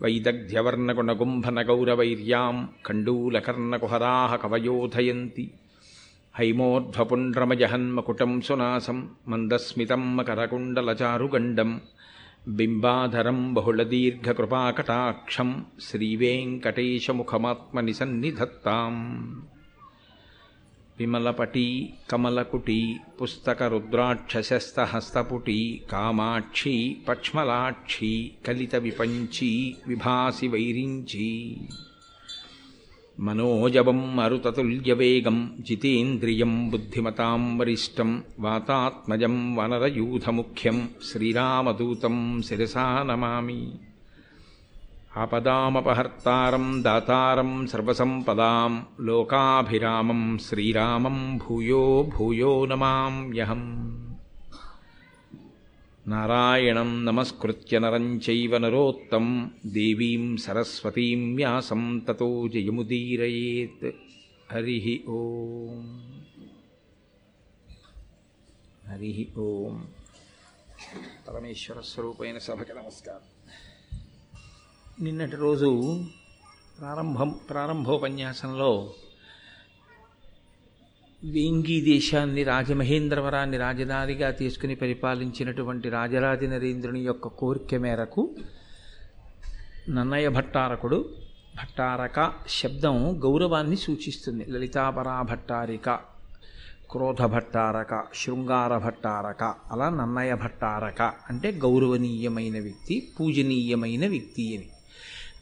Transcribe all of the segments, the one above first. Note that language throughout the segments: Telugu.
వైదగ్ధ్యవర్ణగుణగుంభనగౌరవైర్యాం ఖండూలకర్ణకుహరాः కవయోధయంతి హైమోర్ధ్వపుండ్రమజహన్మకుటం సునాసం మందస్మితం మకరకుండలచారుగండం బింబాధరం బహుళదీర్ఘకృపాకటాక్షం శ్రీవేంకటేశముఖమాత్మని సన్నిధత్తాం విమలపటీ కమలకుటీ పుస్తకరుద్రాక్షశస్తహస్తపుటీ కామాక్షీ పక్ష్మలాక్షీ కలితవిపంచీ విభాసి వైరించీ మనోజవం మరుతతుల్యవేగం జితేంద్రియం బుద్ధిమతాం వరిష్టం వాతాత్మజం వనరయూధముఖ్యం శ్రీరామదూతం శిరసా నమామి ఆపదామపహర్తారం దాతారం సర్వసంపదాం లోకాభిరామం శ్రీరామం భూయో భూయో నమామ్యహం నారాయణం నమస్కృత్య నరం చైవ నరోత్తం దేవీం సరస్వతీం వ్యాసం తతో జయముదీరయేత్. హరి ఓం. హరి ఓం. పరమేశ్వర స్వరూపైన సభకి నమస్కారం. నిన్నటి రోజు ప్రారంభం ప్రారంభోపన్యాసంలో వేంగీ దేశాన్ని రాజమహేంద్రవరాన్ని రాజధానిగా తీసుకుని పరిపాలించినటువంటి రాజరాజ నరేంద్రుని యొక్క కోరిక మేరకు నన్నయ్య భట్టారకుడు భట్టారక శబ్దం గౌరవాన్ని సూచిస్తుంది. లలితాపరా భట్టారిక క్రోధ భట్టారక శృంగార భట్టారక అలా నన్నయ భట్టారక అంటే గౌరవనీయమైన వ్యక్తి పూజనీయమైన వ్యక్తి అని.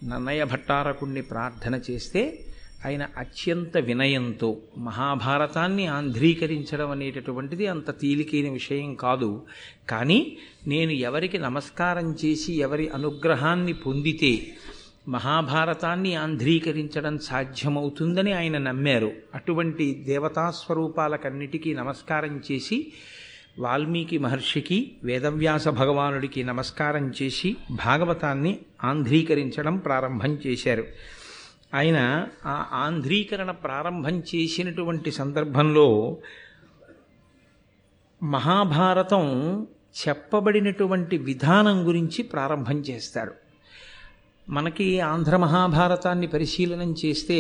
నన్నయ భట్టారకుణ్ణి ప్రార్థన చేస్తే ఆయన అత్యంత వినయంతో మహాభారతాన్ని ఆంధ్రీకరించడం అనేటటువంటిది అంత తేలికైన విషయం కాదు. కానీ నేను ఎవరికి నమస్కారం చేసి ఎవరి అనుగ్రహాన్ని పొందితే మహాభారతాన్ని ఆంధ్రీకరించడం సాధ్యమవుతుందని ఆయన నమ్మారు. అటువంటి దేవతాస్వరూపాలకన్నిటికీ నమస్కారం చేసి వాల్మీకి మహర్షికి వేదవ్యాస భగవానుడికి నమస్కారం చేసి భాగవతాన్ని ఆంధ్రీకరించడం ప్రారంభం చేశారు. ఆయన ఆ ఆంధ్రీకరణ ప్రారంభం చేసినటువంటి సందర్భంలో మహాభారతం చెప్పబడినటువంటి విధానం గురించి ప్రారంభం చేస్తాడు. మనకి ఆంధ్ర మహాభారతాన్ని పరిశీలనం చేస్తే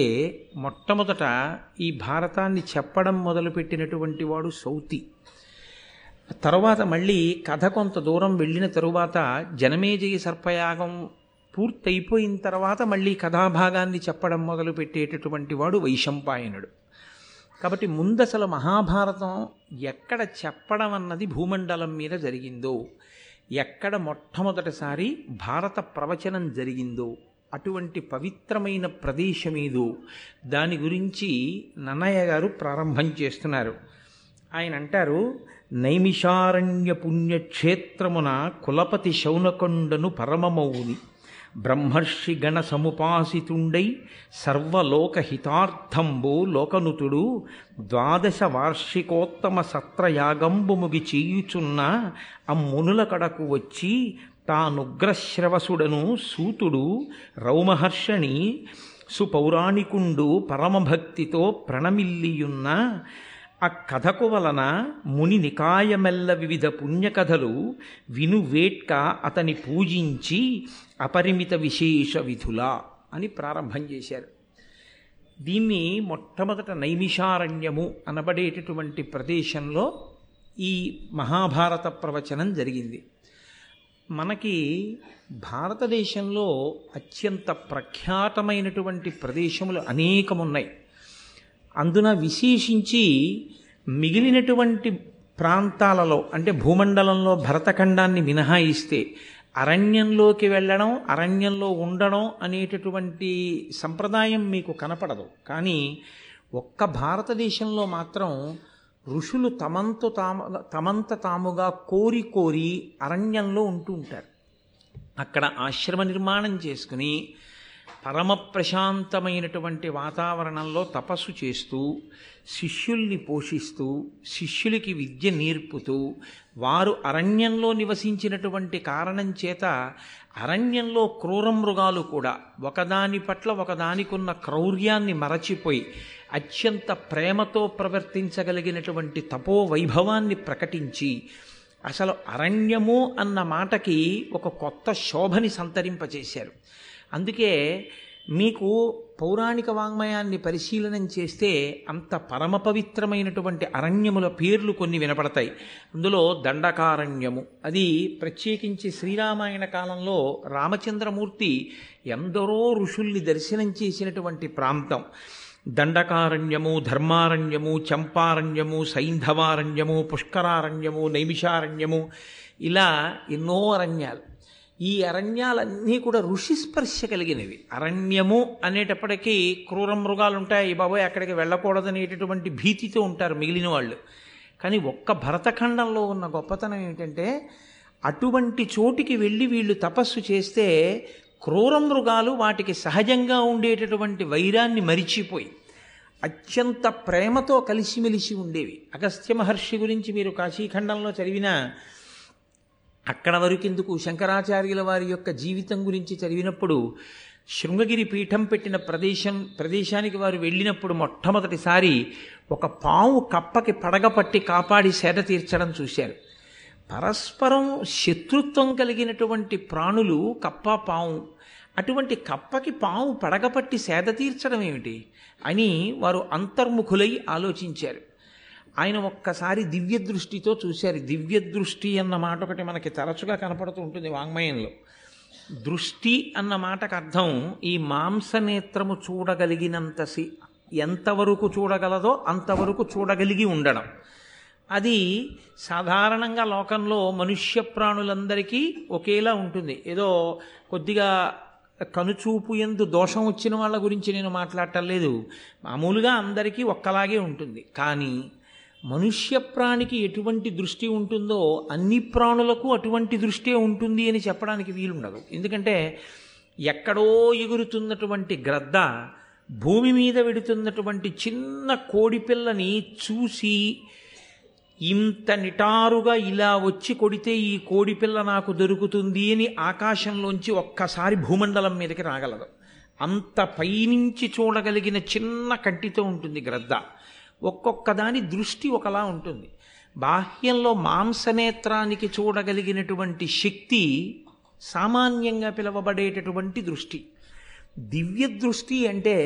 మొట్టమొదట ఈ భారతాన్ని చెప్పడం మొదలుపెట్టినటువంటి వాడు సౌతి. తర్వాత మళ్ళీ కథ కొంత దూరం వెళ్ళిన తరువాత జనమేజయ సర్పయాగం పూర్తయిపోయిన తర్వాత మళ్ళీ కథాభాగాన్ని చెప్పడం మొదలుపెట్టేటటువంటి వాడు వైశంపాయనుడు. కాబట్టి ముందసలు మహాభారతం ఎక్కడ చెప్పడం అన్నది భూమండలం మీద జరిగిందో ఎక్కడ మొట్టమొదటిసారి భారత ప్రవచనం జరిగిందో అటువంటి పవిత్రమైన ప్రదేశమేదో దాని గురించి నన్నయ్య గారు ప్రారంభం చేస్తున్నారు. ఆయన అంటారు నైమిషారణ్య పుణ్యక్షేత్రమున కులపతి శౌనకొండను పరమమౌని బ్రహ్మర్షి గణ సముపాసితుండై సర్వలోక హితార్థంబు లోకనుతుడు ద్వాదశ వార్షికోత్తమ సత్రయాగంబు ముగి చేయుచున్న అమ్మునుల కడకు వచ్చి తానుగ్రశ్రవసుడను సూతుడు రౌమహర్షణి సుపౌరాణికుండు పరమభక్తితో ప్రణమిల్లియున్న ఆ కథకు వలన ముని నికాయమెల్ల వివిధ పుణ్యకథలు వినువేట్క అతని పూజించి అపరిమిత విశేష విధుల అని ప్రారంభం చేశారు. దీన్ని మొట్టమొదట నైమిషారణ్యము అనబడేటటువంటి ప్రదేశంలో ఈ మహాభారత ప్రవచనం జరిగింది. మనకి భారతదేశంలో అత్యంత ప్రఖ్యాతమైనటువంటి ప్రదేశములు అనేకమున్నాయి. అందున విశేషించి మిగిలినటువంటి ప్రాంతాలలో అంటే భూమండలంలో భరతఖండాన్ని మినహాయిస్తే అరణ్యంలోకి వెళ్ళడం అరణ్యంలో ఉండడం అనేటటువంటి సంప్రదాయం మీకు కనపడదు. కానీ ఒక్క భారతదేశంలో మాత్రం ఋషులు తమంత తాము తమంత తాముగా కోరి కోరి అరణ్యంలో ఉంటూ ఉంటారు. అక్కడ ఆశ్రమ నిర్మాణం చేసుకుని పరమ ప్రశాంతమైనటువంటి వాతావరణంలో తపస్సు చేస్తూ శిష్యుల్ని పోషిస్తూ శిష్యులకి విద్య నేర్పుతూ వారు అరణ్యంలో నివసించినటువంటి కారణం చేత అరణ్యంలో క్రూర మృగాలు కూడా ఒకదాని పట్ల ఒకదానికున్న క్రౌర్యాన్ని మరచిపోయి అత్యంత ప్రేమతో ప్రవర్తించగలిగినటువంటి తపో వైభవాన్ని ప్రకటించి అసలు అరణ్యము అన్న మాటకి ఒక కొత్త శోభని సంతరింపచేశారు అందుకే మీకు పౌరాణిక వాంగ్మయాన్ని పరిశీలనం చేస్తే అంత పరమ పవిత్రమైనటువంటి అరణ్యముల పేర్లు కొన్ని వినపడతాయి. అందులో దండకారణ్యము అది ప్రత్యేకించి శ్రీరామాయణ కాలంలో రామచంద్రమూర్తి ఎందరో ఋషుల్ని దర్శనం చేసినటువంటి ప్రాంతం. దండకారణ్యము ధర్మారణ్యము చంపారణ్యము సైంధవారణ్యము పుష్కరారణ్యము నైమిషారణ్యము ఇలా ఎన్నో అరణ్యాలు. ఈ అరణ్యాలన్నీ కూడా ఋషి స్పర్శ కలిగినవి. అరణ్యము అనేటప్పటికీ క్రూర మృగాలు ఉంటాయి బాబోయ్ అక్కడికి వెళ్ళకూడదనేటటువంటి భీతితో ఉంటారు మిగిలిన వాళ్ళు. కానీ ఒక్క భరతఖండంలో ఉన్న గొప్పతనం ఏమిటంటే అటువంటి చోటికి వెళ్ళి వీళ్ళు తపస్సు చేస్తే క్రూర మృగాలు వాటికి సహజంగా ఉండేటటువంటి వైరాన్ని మరిచిపోయి అత్యంత ప్రేమతో కలిసిమెలిసి ఉండేవి. అగస్త్య మహర్షి గురించి మీరు కాశీఖండంలో చదివిన అక్కడ వరకెందుకు? శంకరాచార్యుల వారి యొక్క జీవితం గురించి చదివినప్పుడు శృంగగిరి పీఠం పెట్టిన ప్రదేశం ప్రదేశానికి వారు వెళ్ళినప్పుడు మొట్టమొదటిసారి ఒక పాము కప్పకి పడగపట్టి కాపాడి సేద తీర్చడం చూశారు. పరస్పరం శత్రుత్వం కలిగినటువంటి ప్రాణులు కప్ప పాము అటువంటి కప్పకి పాము పడగపట్టి సేద తీర్చడం ఏమిటి అని వారు అంతర్ముఖులై ఆలోచించారు. ఆయన ఒక్కసారి దివ్య దృష్టితో చూశారు. దివ్య దృష్టి అన్న మాట ఒకటి మనకి తరచుగా కనపడుతూ ఉంటుంది వాంగ్మయంలో. దృష్టి అన్న మాటకు అర్థం ఈ మాంసనేత్రము చూడగలిగినంత సి ఎంతవరకు చూడగలదో అంతవరకు చూడగలిగి ఉండడం. అది సాధారణంగా లోకంలో మనుష్య ప్రాణులందరికీ ఒకేలా ఉంటుంది. ఏదో కొద్దిగా కనుచూపు ఎందు దోషం వచ్చిన వాళ్ళ గురించి నేను మాట్లాడటం లేదు. మామూలుగా అందరికీ ఒక్కలాగే ఉంటుంది. కానీ మనుష్య ప్రాణికి ఎటువంటి దృష్టి ఉంటుందో అన్ని ప్రాణులకు అటువంటి దృష్టే ఉంటుంది అని చెప్పడానికి వీలుండదు. ఎందుకంటే ఎక్కడో ఎగురుతున్నటువంటి గ్రద్ద భూమి మీద వెడుతున్నటువంటి చిన్న కోడిపిల్లని చూసి ఇంత నిటారుగా ఇలా వచ్చి కొడితే ఈ కోడిపిల్ల నాకు దొరుకుతుంది అని ఆకాశంలోంచి ఒక్కసారి భూమండలం మీదకి రాగలదు. అంత పైనుంచి చూడగలిగిన చిన్న కంటితో ఉంటుంది గ్రద్ద. ఒక్కొక్క దాని దృష్టి ఒకలా ఉంటుంది. బాహ్యంలో మాంసనేత్రానికి చూడగలిగినటువంటి శక్తి సామాన్యంగా పిలువబడేటటువంటి దృష్టి. దివ్య దృష్టి అంటే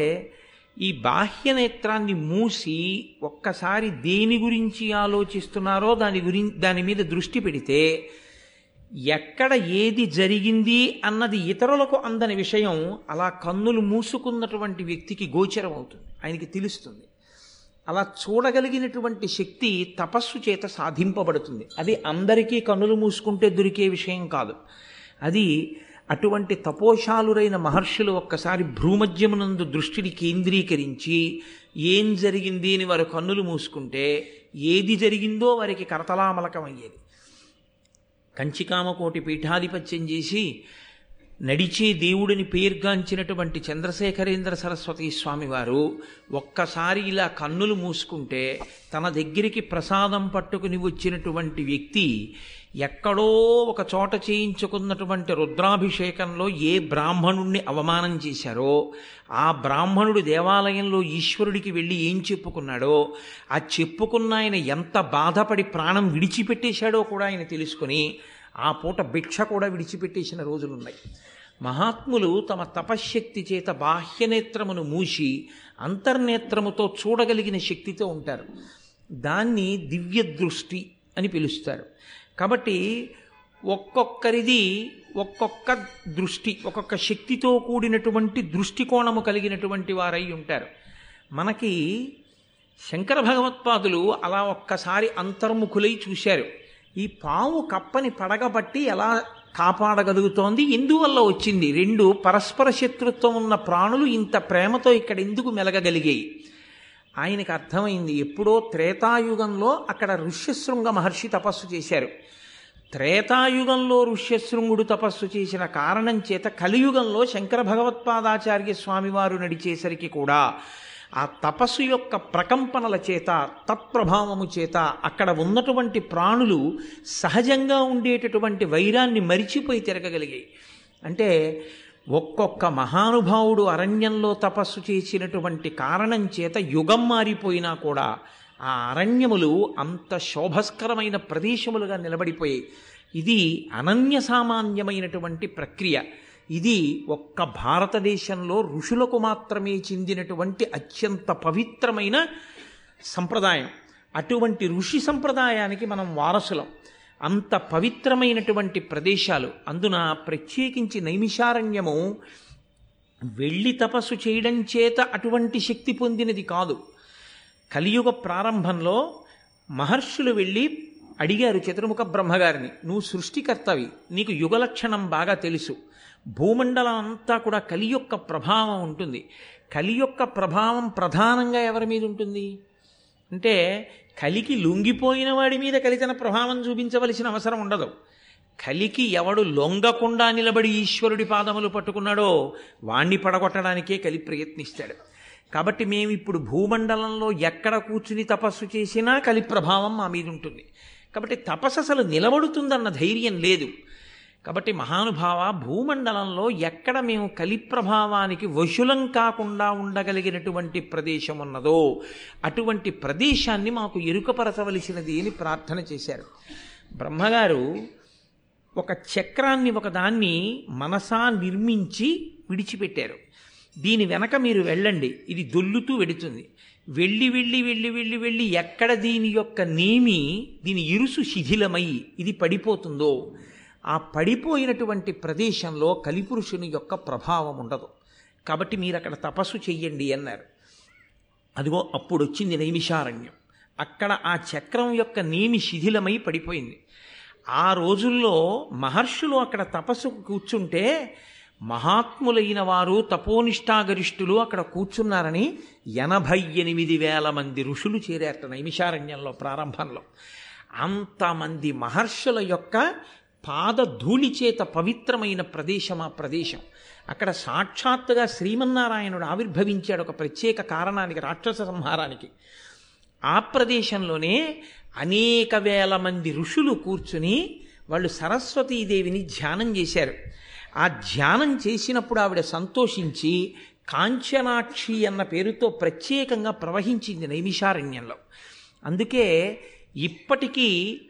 ఈ బాహ్య నేత్రాన్ని మూసి ఒక్కసారి దేని గురించి ఆలోచిస్తున్నారో దాని గురి దాని మీద దృష్టి పెడితే ఎక్కడ ఏది జరిగింది అన్నది ఇతరులకు అందని విషయం అలా కన్నులు మూసుకున్నటువంటి వ్యక్తికి గోచరం అవుతుంది ఆయనకి తెలుస్తుంది. అలా చూడగలిగినటువంటి శక్తి తపస్సు చేత సాధింపబడుతుంది. అది అందరికీ కన్నులు మూసుకుంటే దొరికే విషయం కాదు. అది అటువంటి తపోశాలురైన మహర్షులు ఒక్కసారి భ్రూమధ్యమునందు దృష్టిని కేంద్రీకరించి ఏం జరిగింది అని వారు కన్నులు మూసుకుంటే ఏది జరిగిందో వారికి కరతలామలకం అయ్యేది కంచికామకోటి పీఠాధిపత్యం చేసి నడిచే దేవుడిని పేర్గాంచినటువంటి చంద్రశేఖరేంద్ర సరస్వతి స్వామివారు ఒక్కసారి ఇలా కన్నులు మూసుకుంటే తన దగ్గరికి ప్రసాదం పట్టుకుని వచ్చినటువంటి వ్యక్తి ఎక్కడో ఒక చోట చేయించుకున్నటువంటి రుద్రాభిషేకంలో ఏ బ్రాహ్మణుణ్ణి అవమానం చేశారో ఆ బ్రాహ్మణుడు దేవాలయంలో ఈశ్వరుడికి వెళ్ళి ఏం చెప్పుకున్నాడో ఆ చెప్పుకున్న ఆయన ఎంత బాధపడి ప్రాణం విడిచిపెట్టేశాడో కూడా ఆయన తెలుసుకుని ఆ పూట భిక్ష కూడా విడిచిపెట్టేసిన రోజులున్నాయి. మహాత్ములు తమ తపశ్శక్తి చేత బాహ్యనేత్రమును మూసి అంతర్నేత్రముతో చూడగలిగిన శక్తితో ఉంటారు. దాన్ని దివ్య దృష్టి అని పిలుస్తారు. కాబట్టి ఒక్కొక్కరిది ఒక్కొక్క దృష్టి ఒక్కొక్క శక్తితో కూడినటువంటి దృష్టికోణము కలిగినటువంటి వారై ఉంటారు. మనకి శంకర భగవత్పాదులు అలా ఒక్కసారి అంతర్ముఖులై చూశారు. ఈ పాము కప్పని పడగబట్టి ఎలా కాపాడగలుగుతోంది? ఎందువల్ల వచ్చింది రెండు పరస్పర శత్రుత్వం ఉన్న ప్రాణులు ఇంత ప్రేమతో ఇక్కడ ఎందుకు మెలగగలిగాయి? ఆయనకు అర్థమైంది ఎప్పుడో త్రేతాయుగంలో అక్కడ ఋష్యశృంగ మహర్షి తపస్సు చేశారు. త్రేతాయుగంలో ఋష్యశృంగుడు తపస్సు చేసిన కారణం చేత కలియుగంలో శంకర భగవత్పాదాచార్య స్వామివారు నడిచేసరికి కూడా ఆ తపస్సు యొక్క ప్రకంపనల చేత తత్ప్రభావము చేత అక్కడ ఉన్నటువంటి ప్రాణులు సహజంగా ఉండేటటువంటి వైరాన్ని మరిచిపోయి తిరగగలిగాయి. అంటే ఒక్కొక్క మహానుభావుడు అరణ్యంలో తపస్సు చేసినటువంటి కారణం చేత యుగం మారిపోయినా కూడా ఆ అరణ్యములు అంత శోభస్కరమైన ప్రదేశములుగా నిలబడిపోయాయి. ఇది అనన్య సామాన్యమైనటువంటి ప్రక్రియ. ఇది ఒక్క భారతదేశంలో ఋషులకు మాత్రమే చెందినటువంటి అత్యంత పవిత్రమైన సంప్రదాయం. అటువంటి ఋషి సంప్రదాయానికి మనం వారసులం. అంత పవిత్రమైనటువంటి ప్రదేశాలు. అందున ప్రత్యేకించి నైమిషారణ్యము వెళ్ళి తపస్సు చేయడం చేత అటువంటి శక్తి పొందినది కాదు. కలియుగ ప్రారంభంలో మహర్షులు వెళ్ళి అడిగారు చతుర్ముఖ బ్రహ్మగారిని నువ్వు సృష్టికర్తవి. నీకు యుగలక్షణం బాగా తెలుసు. భూమండలం అంతా కూడా కలి యొక్క ప్రభావం ఉంటుంది. కలి యొక్క ప్రభావం ప్రధానంగా ఎవరి మీద ఉంటుంది? అంటే కలికి లొంగిపోయిన వాడి మీద కలి తన ప్రభావం చూపించవలసిన అవసరం ఉండదు. కలికి ఎవడు లొంగకుండా నిలబడి ఈశ్వరుడి పాదములు పట్టుకున్నాడో వాణ్ణి పడగొట్టడానికే కలి ప్రయత్నిస్తాడు. కాబట్టి మేము ఇప్పుడు భూమండలంలో ఎక్కడ కూర్చుని తపస్సు చేసినా కలి ప్రభావం మా మీద ఉంటుంది. కాబట్టి తపస్సు అసలు నిలబడుతుందన్న ధైర్యం లేదు. కాబట్టి మహానుభావ భూమండలంలో ఎక్కడ మేము కలిప్రభావానికి వశులం కాకుండా ఉండగలిగినటువంటి ప్రదేశం ఉన్నదో అటువంటి ప్రదేశాన్ని మాకు ఎరుకపరచవలసినది అని ప్రార్థన చేశారు. బ్రహ్మగారు ఒక చక్రాన్ని ఒకదాన్ని మనసా నిర్మించి విడిచిపెట్టారు. దీని వెనక మీరు వెళ్ళండి ఇది దొల్లుతూ వెడుతుంది. వెళ్ళి వెళ్ళి వెళ్ళి వెళ్ళి వెళ్ళి ఎక్కడ దీని యొక్క నేమి దీని ఇరుసు శిథిలమై ఇది పడిపోతుందో ఆ పడిపోయినటువంటి ప్రదేశంలో కలిపురుషుని యొక్క ప్రభావం ఉండదు. కాబట్టి మీరు అక్కడ తపస్సు చెయ్యండి అన్నారు. అదిగో అప్పుడు వచ్చింది నైమిషారణ్యం. అక్కడ ఆ చక్రం యొక్క నేమి శిథిలమై పడిపోయింది. ఆ రోజుల్లో మహర్షులు అక్కడ తపస్సు కూర్చుంటే మహాత్ములైన వారు తపోనిష్టాగరిష్ఠులు అక్కడ కూర్చున్నారని ఎనభై ఎనిమిది వేల మంది ఋషులు చేరారట నైమిషారణ్యంలో ప్రారంభంలో. అంతమంది మహర్షుల యొక్క పాదధూళి చేత పవిత్రమైన ప్రదేశం ఆ ప్రదేశం. అక్కడ సాక్షాత్తుగా శ్రీమన్నారాయణుడు ఆవిర్భవించాడు ఒక ప్రత్యేక కారణానికి రాక్షస సంహారానికి. ఆ ప్రదేశంలోనే అనేక వేల మంది ఋషులు కూర్చుని వాళ్ళు సరస్వతీదేవిని ధ్యానం చేశారు. ఆ ధ్యానం చేసినప్పుడు ఆవిడ సంతోషించి కాంచనాక్షి అన్న పేరుతో ప్రత్యేకంగా ప్రవహించింది నైమిషారణ్యంలో. అందుకే ఇప్పటికీ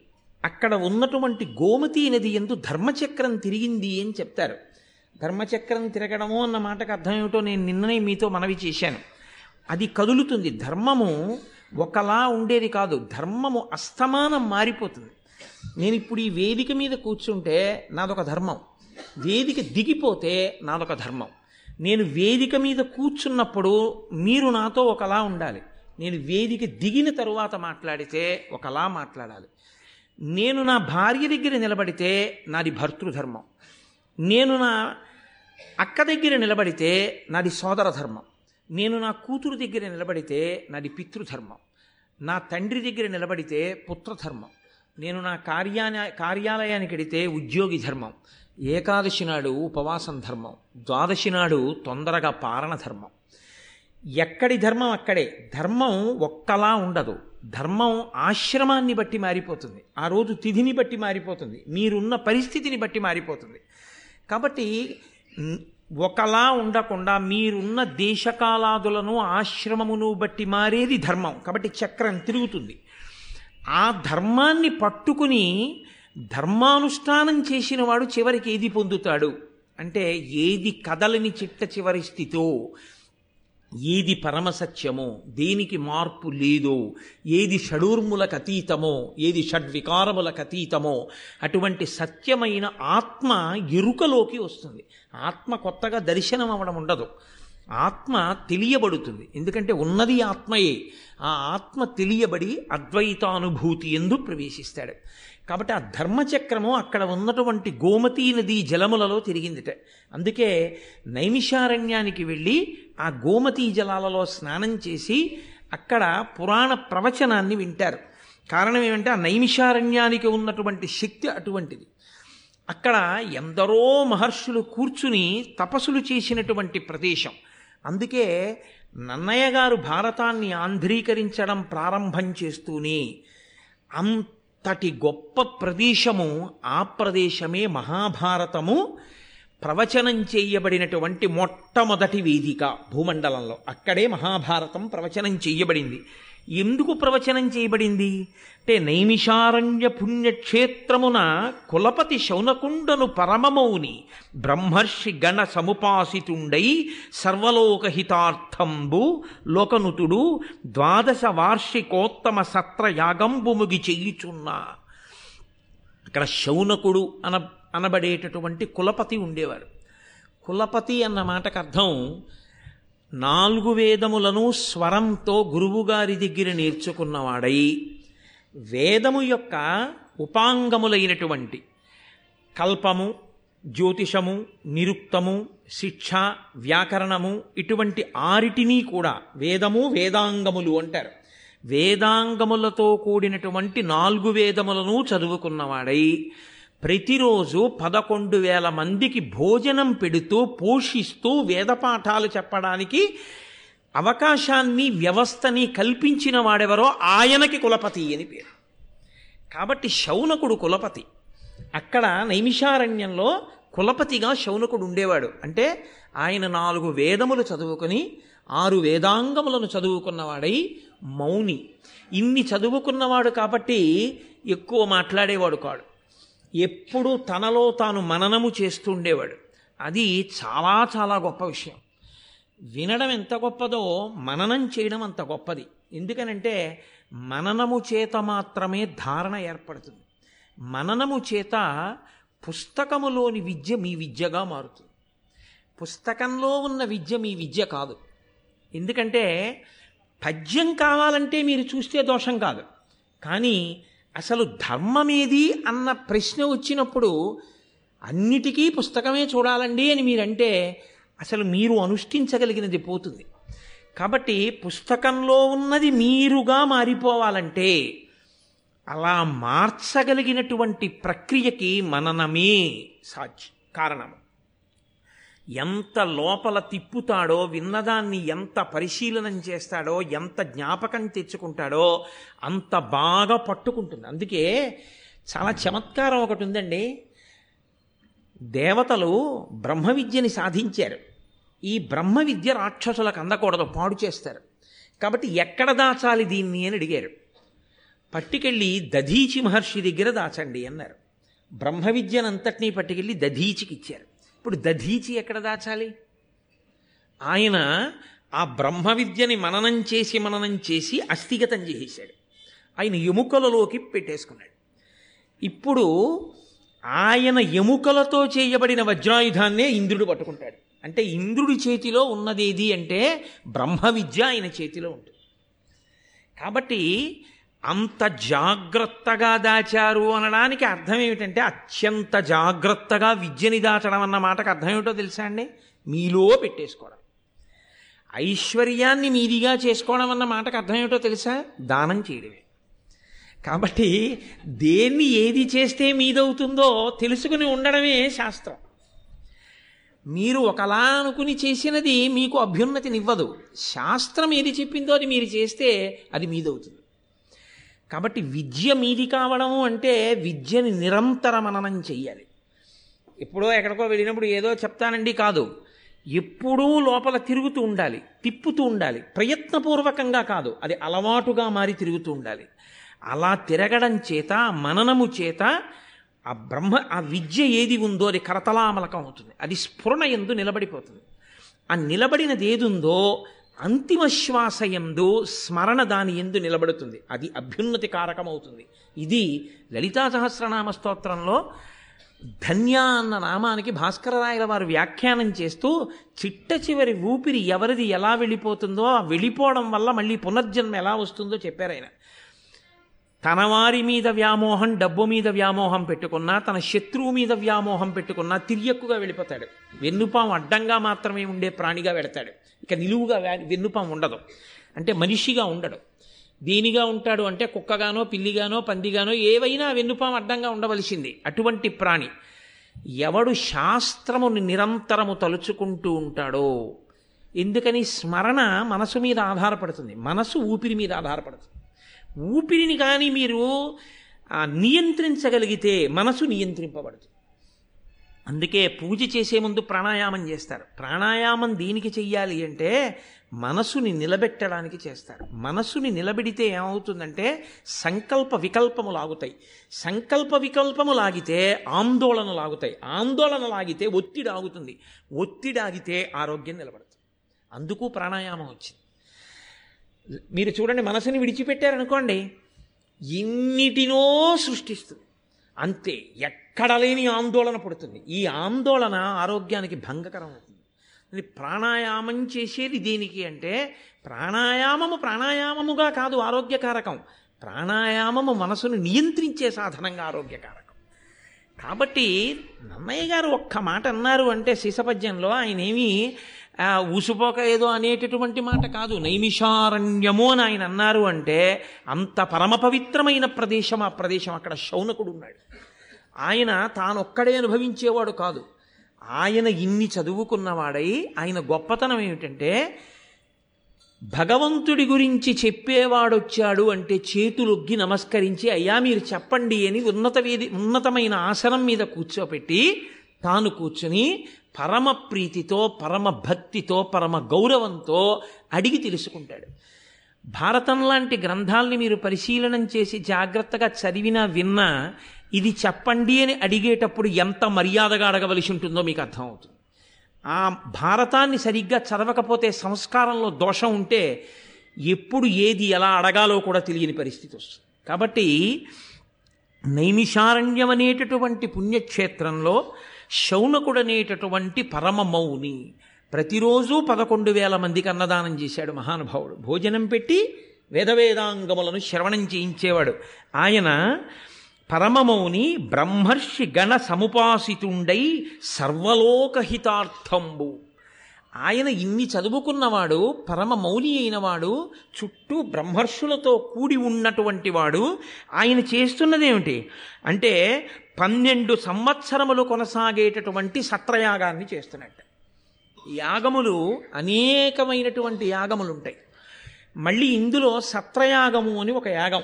అక్కడ ఉన్నటువంటి గోమతీ నది ఎందు ధర్మచక్రం తిరిగింది అని చెప్తారు. ధర్మచక్రం తిరగడము అన్న మాటకు అర్థం ఏమిటో నేను నిన్ననే మీతో మనవి చేశాను. అది కదులుతుంది. ధర్మము ఒకలా ఉండేది కాదు. ధర్మము అస్తమానం మారిపోతుంది. నేను ఇప్పుడు ఈ వేదిక మీద కూర్చుంటే నాదొక ధర్మం. వేదిక దిగిపోతే నాదొక ధర్మం. నేను వేదిక మీద కూర్చున్నప్పుడు మీరు నాతో ఒకలా ఉండాలి. నేను వేదిక దిగిన తరువాత మాట్లాడితే ఒకలా మాట్లాడాలి. నేను నా భార్య దగ్గర నిలబడితే నాది భర్తృధర్మం. నేను నా అక్క దగ్గర నిలబడితే నాది సోదర ధర్మం నేను నా కూతురు దగ్గర నిలబడితే నాది పితృధర్మం. నా తండ్రి దగ్గర నిలబడితే పుత్రధర్మం. నేను నా కార్యాన కార్యాలయానికి వెడితే ఉద్యోగి ధర్మం. ఏకాదశి నాడు ఉపవాసం ధర్మం. ద్వాదశి నాడు తొందరగా పారణ ధర్మం. ఎక్కడి ధర్మం అక్కడే. ధర్మం ఒక్కలా ఉండదు. ధర్మం ఆశ్రమాన్ని బట్టి మారిపోతుంది. ఆ రోజు తిథిని బట్టి మారిపోతుంది. మీరున్న పరిస్థితిని బట్టి మారిపోతుంది. కాబట్టి ఒకలా ఉండకుండా మీరున్న దేశకాలాదులను ఆశ్రమమును బట్టి మారేది ధర్మం. కాబట్టి చక్రం తిరుగుతుంది. ఆ ధర్మాన్ని పట్టుకుని ధర్మానుష్ఠానం చేసిన వాడు చివరికి ఏది పొందుతాడు? అంటే ఏది కదలని చిట్ట చివరి స్థితో ఏది పరమసత్యమో దేనికి మార్పు లేదో ఏది షడూర్ములకు అతీతమో ఏది షడ్వికారములకు అతీతమో అటువంటి సత్యమైన ఆత్మ ఎరుకలోకి వస్తుంది. ఆత్మ కొత్తగా దర్శనం అవ్వడం ఉండదు. ఆత్మ తెలియబడుతుంది. ఎందుకంటే ఉన్నది ఆత్మయే. ఆ ఆత్మ తెలియబడి అద్వైతానుభూతి ఎందు ప్రవేశిస్తాడు. కాబట్టి ఆ ధర్మచక్రము అక్కడ ఉన్నటువంటి గోమతీ నది జలములలో తిరిగిందిట. అందుకే నైమిషారణ్యానికి వెళ్ళి ఆ గోమతీ జలాలలో స్నానం చేసి అక్కడ పురాణ ప్రవచనాన్ని వింటారు. కారణం ఏమంటే ఆ నైమిషారణ్యానికి ఉన్నటువంటి శక్తి అటువంటిది. అక్కడ ఎందరో మహర్షులు కూర్చుని తపస్సులు చేసినటువంటి ప్రదేశం. అందుకే నన్నయ్య గారు భారతాన్ని ఆంధ్రీకరించడం ప్రారంభం చేస్తూనే అంతటి గొప్ప ప్రదేశము ఆ ప్రదేశమే మహాభారతము. ప్రవచనం చేయబడినటువంటి మొట్టమొదటి వేదిక భూమండలంలో. అక్కడే మహాభారతం ప్రవచనం చేయబడింది. ఎందుకు ప్రవచనం చేయబడింది? అంటే నైమిషారణ్య పుణ్యక్షేత్రమున కులపతి శౌనకుండను పరమమౌని బ్రహ్మర్షి గణ సముపాసితుండై సర్వలోకహితార్థంబు లోకనుతుడు ద్వాదశ వార్షికోత్తమ సత్ర యాగంబు ముగి చేయుచున్నా. అక్కడ శౌనకుడు అన అనబడేటటువంటి కులపతి ఉండేవారు కులపతి అన్న మాటకు అర్థం నాలుగు వేదములను స్వరంతో గురువుగారి దగ్గర నేర్చుకున్నవాడై వేదము యొక్క ఉపాంగములైనటువంటి కల్పము జ్యోతిషము నిరుక్తము శిక్ష వ్యాకరణము ఇటువంటి ఆరిటిని కూడా వేదము వేదాంగములు అంటారు. వేదాంగములతో కూడినటువంటి నాలుగు వేదములను చదువుకున్నవాడై ప్రతిరోజు పదకొండు వేల మందికి భోజనం పెడుతూ పోషిస్తూ వేదపాఠాలు చెప్పడానికి అవకాశాన్ని వ్యవస్థని కల్పించిన వాడెవరో ఆయనకి కులపతి అని పేరు. కాబట్టి శౌనకుడు కులపతి. అక్కడ నైమిషారణ్యంలో కులపతిగా శౌనకుడు ఉండేవాడు. అంటే ఆయన నాలుగు వేదములు చదువుకొని ఆరు వేదాంగములను చదువుకున్నవాడై మౌని. ఇన్ని చదువుకున్నవాడు కాబట్టి ఎక్కువ మాట్లాడేవాడు కాడు. ఎప్పుడూ తనలో తాను మననము చేస్తుండేవాడు. అది చాలా చాలా గొప్ప విషయం. వినడం ఎంత గొప్పదో మననం చేయడం అంత గొప్పది. ఎందుకనంటే మననము చేత మాత్రమే ధారణ ఏర్పడుతుంది. మననము చేత పుస్తకములోని విద్య మీ విద్యగా మారుతుంది. పుస్తకంలో ఉన్న విద్య మీ విద్య కాదు. ఎందుకంటే పద్యం కావాలంటే మీరు చూస్తే దోషం కాదు. కానీ అసలు ధర్మమేది అన్న ప్రశ్న వచ్చినప్పుడు అన్నిటికీ పుస్తకమే చూడాలండి అని మీరంటే అసలు మీరు అనుష్ఠించగలిగినది పోతుంది. కాబట్టి పుస్తకంలో ఉన్నది మీరుగా మారిపోవాలంటే అలా మార్చగలిగినటువంటి ప్రక్రియకి మననమే సాధ్యం కారణం. ఎంత లోపల తిప్పుతాడో విన్నదాన్ని ఎంత పరిశీలనం చేస్తాడో ఎంత జ్ఞాపకం తెచ్చుకుంటాడో అంత బాగా పట్టుకుంటుంది. అందుకే చాలా చమత్కారం ఒకటి ఉందండి. దేవతలు బ్రహ్మ విద్యని సాధించారు. ఈ బ్రహ్మ విద్య రాక్షసులకు అందకూడదు పాడు చేస్తారు. కాబట్టి ఎక్కడ దాచాలి దీన్ని అని అడిగారు. పట్టుకెళ్ళి దధీచి మహర్షి దగ్గర దాచండి అన్నారు. బ్రహ్మ విద్యనంతటినీ పట్టుకెళ్ళి దధీచికి ఇచ్చారు. ఇప్పుడు దధీచి ఎక్కడ దాచాలి? ఆయన ఆ బ్రహ్మ విద్యని మననం చేసి మననం చేసి అస్థిగతం చేసేశాడు. ఆయన ఎముకలలోకి పెట్టేసుకున్నాడు. ఇప్పుడు ఆయన ఎముకలతో చేయబడిన వజ్రాయుధాన్నే ఇంద్రుడు పట్టుకుంటాడు. అంటే ఇంద్రుడి చేతిలో ఉన్నదేది అంటే బ్రహ్మ విద్య ఆయన చేతిలో ఉంటుంది. కాబట్టి అంత జాగ్రత్తగా దాచారు అనడానికి అర్థం ఏమిటంటే అత్యంత జాగ్రత్తగా విద్యని దాచడం అన్న మాటకు అర్థం ఏమిటో తెలుసా అండి? మీలో పెట్టేసుకోవడం. ఐశ్వర్యాన్ని మీదిగా చేసుకోవడం అన్న మాటకు అర్థం ఏమిటో తెలుసా? దానం చేయడమే. కాబట్టి దేన్ని ఏది చేస్తే మీదవుతుందో తెలుసుకుని ఉండడమే శాస్త్రం. మీరు ఒకలా అనుకుని చేసినది మీకు అభ్యున్నతినివ్వదు. శాస్త్రం ఏది చెప్పిందో అది మీరు చేస్తే అది మీదవుతుంది. కాబట్టి విద్య మీది కావడము అంటే విద్యని నిరంతర మననం చెయ్యాలి. ఎప్పుడో ఎక్కడికో వెళ్ళినప్పుడు ఏదో చెప్తానండి కాదు. ఎప్పుడూ లోపల తిరుగుతూ ఉండాలి తిప్పుతూ ఉండాలి. ప్రయత్నపూర్వకంగా కాదు అది అలవాటుగా మారి తిరుగుతూ ఉండాలి. అలా తిరగడం చేత మననము చేత ఆ బ్రహ్మ ఆ విద్య ఏది ఉందో అది కరతలామలకం అవుతుంది. అది స్ఫురణ ఎందు నిలబడిపోతుంది. ఆ నిలబడినది ఏది ఉందో అంతిమ శ్వాస ఎందు స్మరణ దాని ఎందు నిలబడుతుంది. అది అభ్యున్నతి కారకమవుతుంది ఇది లలితా సహస్రనామ స్తోత్రంలో ధన్య అన్న నామానికి భాస్కరరాయల వారు వ్యాఖ్యానం చేస్తూ చిట్ట చివరి ఊపిరి ఎవరిది ఎలా వెళ్ళిపోతుందో ఆ వెళ్ళిపోవడం వల్ల మళ్ళీ పునర్జన్మ ఎలా వస్తుందో చెప్పారు ఆయన. తన వారి మీద వ్యామోహం డబ్బు మీద వ్యామోహం పెట్టుకున్నా తన శత్రువు మీద వ్యామోహం పెట్టుకున్నా తిరియక్కుగా వెళ్ళిపోతాడు. వెన్నుపాం అడ్డంగా మాత్రమే ఉండే ప్రాణిగా వెడతాడు ఇక నిలువుగా వే- వెన్నుపాం ఉండదు. అంటే మనిషిగా ఉండడు. దేనిగా ఉంటాడు అంటే కుక్కగానో పిల్లిగానో పందిగానో ఏవైనా వెన్నుపాం అడ్డంగా ఉండవలసింది. అటువంటి ప్రాణి ఎవడు శాస్త్రముని నిరంతరము తలుచుకుంటూ ఉంటాడో ఎందుకని స్మరణ మనసు మీద ఆధారపడుతుంది. మనసు ఊపిరి మీద ఆధారపడుతుంది. ఊపిరిని కానీ మీరు నియంత్రించగలిగితే మనసు నియంత్రింపబడుతుంది. అందుకే పూజ చేసే ముందు ప్రాణాయామం చేస్తారు. ప్రాణాయామం దేనికి చెయ్యాలి అంటే మనసుని నిలబెట్టడానికి చేస్తారు. మనసుని నిలబెడితే ఏమవుతుందంటే సంకల్ప వికల్పము లాగుతాయి సంకల్ప వికల్పము లాగితే ఆందోళన లాగుతాయి. ఆందోళన లాగితే ఒత్తిడి ఆగుతుంది. ఒత్తిడి ఆగితే ఆరోగ్యం నిలబడుతుంది. అందుకు ప్రాణాయామం వచ్చింది. మీరు చూడండి మనసుని విడిచిపెట్టారనుకోండి ఎన్నిటినో సృష్టిస్తుంది. అంతే ఎక్కడ లేని ఆందోళన పడుతుంది. ఈ ఆందోళన ఆరోగ్యానికి భంగకరం అవుతుంది. ప్రాణాయామం చేసేది దేనికి అంటే ప్రాణాయామము ప్రాణాయామముగా కాదు ఆరోగ్యకారకం. ప్రాణాయామము మనసును నియంత్రించే సాధనంగా ఆరోగ్యకారకం. కాబట్టి నన్నయ్య గారు ఒక్క మాట అన్నారు అంటే శిశపద్యంలో ఆయన ఏమీ ఆ, ఊసిపోక ఏదో అనేటటువంటి మాట కాదు. నైమిషారణ్యము అని ఆయన అన్నారు అంటే అంత పరమ పవిత్రమైన ప్రదేశం ఆ ప్రదేశం అక్కడ శౌనకుడు ఉన్నాడు. ఆయన తానొక్కడే అనుభవించేవాడు కాదు. ఆయన ఇన్ని చదువుకున్నవాడై ఆయన గొప్పతనం ఏమిటంటే భగవంతుడి గురించి చెప్పేవాడొచ్చాడు అంటే చేతులొగ్గి నమస్కరించి అయ్యా మీరు చెప్పండి అని ఉన్నత వేది ఉన్నతమైన ఆసనం మీద కూర్చోపెట్టి తాను కూర్చుని పరమ ప్రీతితో పరమ భక్తితో పరమ గౌరవంతో అడిగి తెలుసుకుంటాడు. భారతం లాంటి గ్రంథాల్ని మీరు పరిశీలనం చేసి జాగ్రత్తగా చదివినా విన్నా ఇది చెప్పండి అని అడిగేటప్పుడు ఎంత మర్యాదగా అడగవలసి ఉంటుందో మీకు అర్థమవుతుంది. ఆ భారతాన్ని సరిగ్గా చదవకపోతే సంస్కారంలో దోషం ఉంటే ఎప్పుడు ఏది ఎలా అడగాలో కూడా తెలియని పరిస్థితి వస్తుంది. కాబట్టి నైమిషారణ్యం అనేటటువంటి పుణ్యక్షేత్రంలో శౌనకుడనేటటువంటి పరమ మౌని ప్రతిరోజు పదకొండు వేల మందికి అన్నదానం చేశాడు మహానుభావుడు. భోజనం పెట్టి వేదవేదాంగములను శ్రవణం చేయించేవాడు. ఆయన పరమమౌని బ్రహ్మర్షి గణ సముపాసితుండై సర్వలోకహితార్థంబు. ఆయన ఇన్ని చదువుకున్నవాడు పరమ మౌని అయినవాడు చుట్టూ బ్రహ్మర్షులతో కూడి ఉన్నటువంటి వాడు. ఆయన చేస్తున్నదేమిటి? అంటే పన్నెండు సంవత్సరములు కొనసాగేటటువంటి సత్రయాగాన్ని చేస్తున్నట్ట. యాగములు అనేకమైనటువంటి యాగములు ఉంటాయి మళ్ళీ ఇందులో సత్రయాగము అని ఒక యాగం.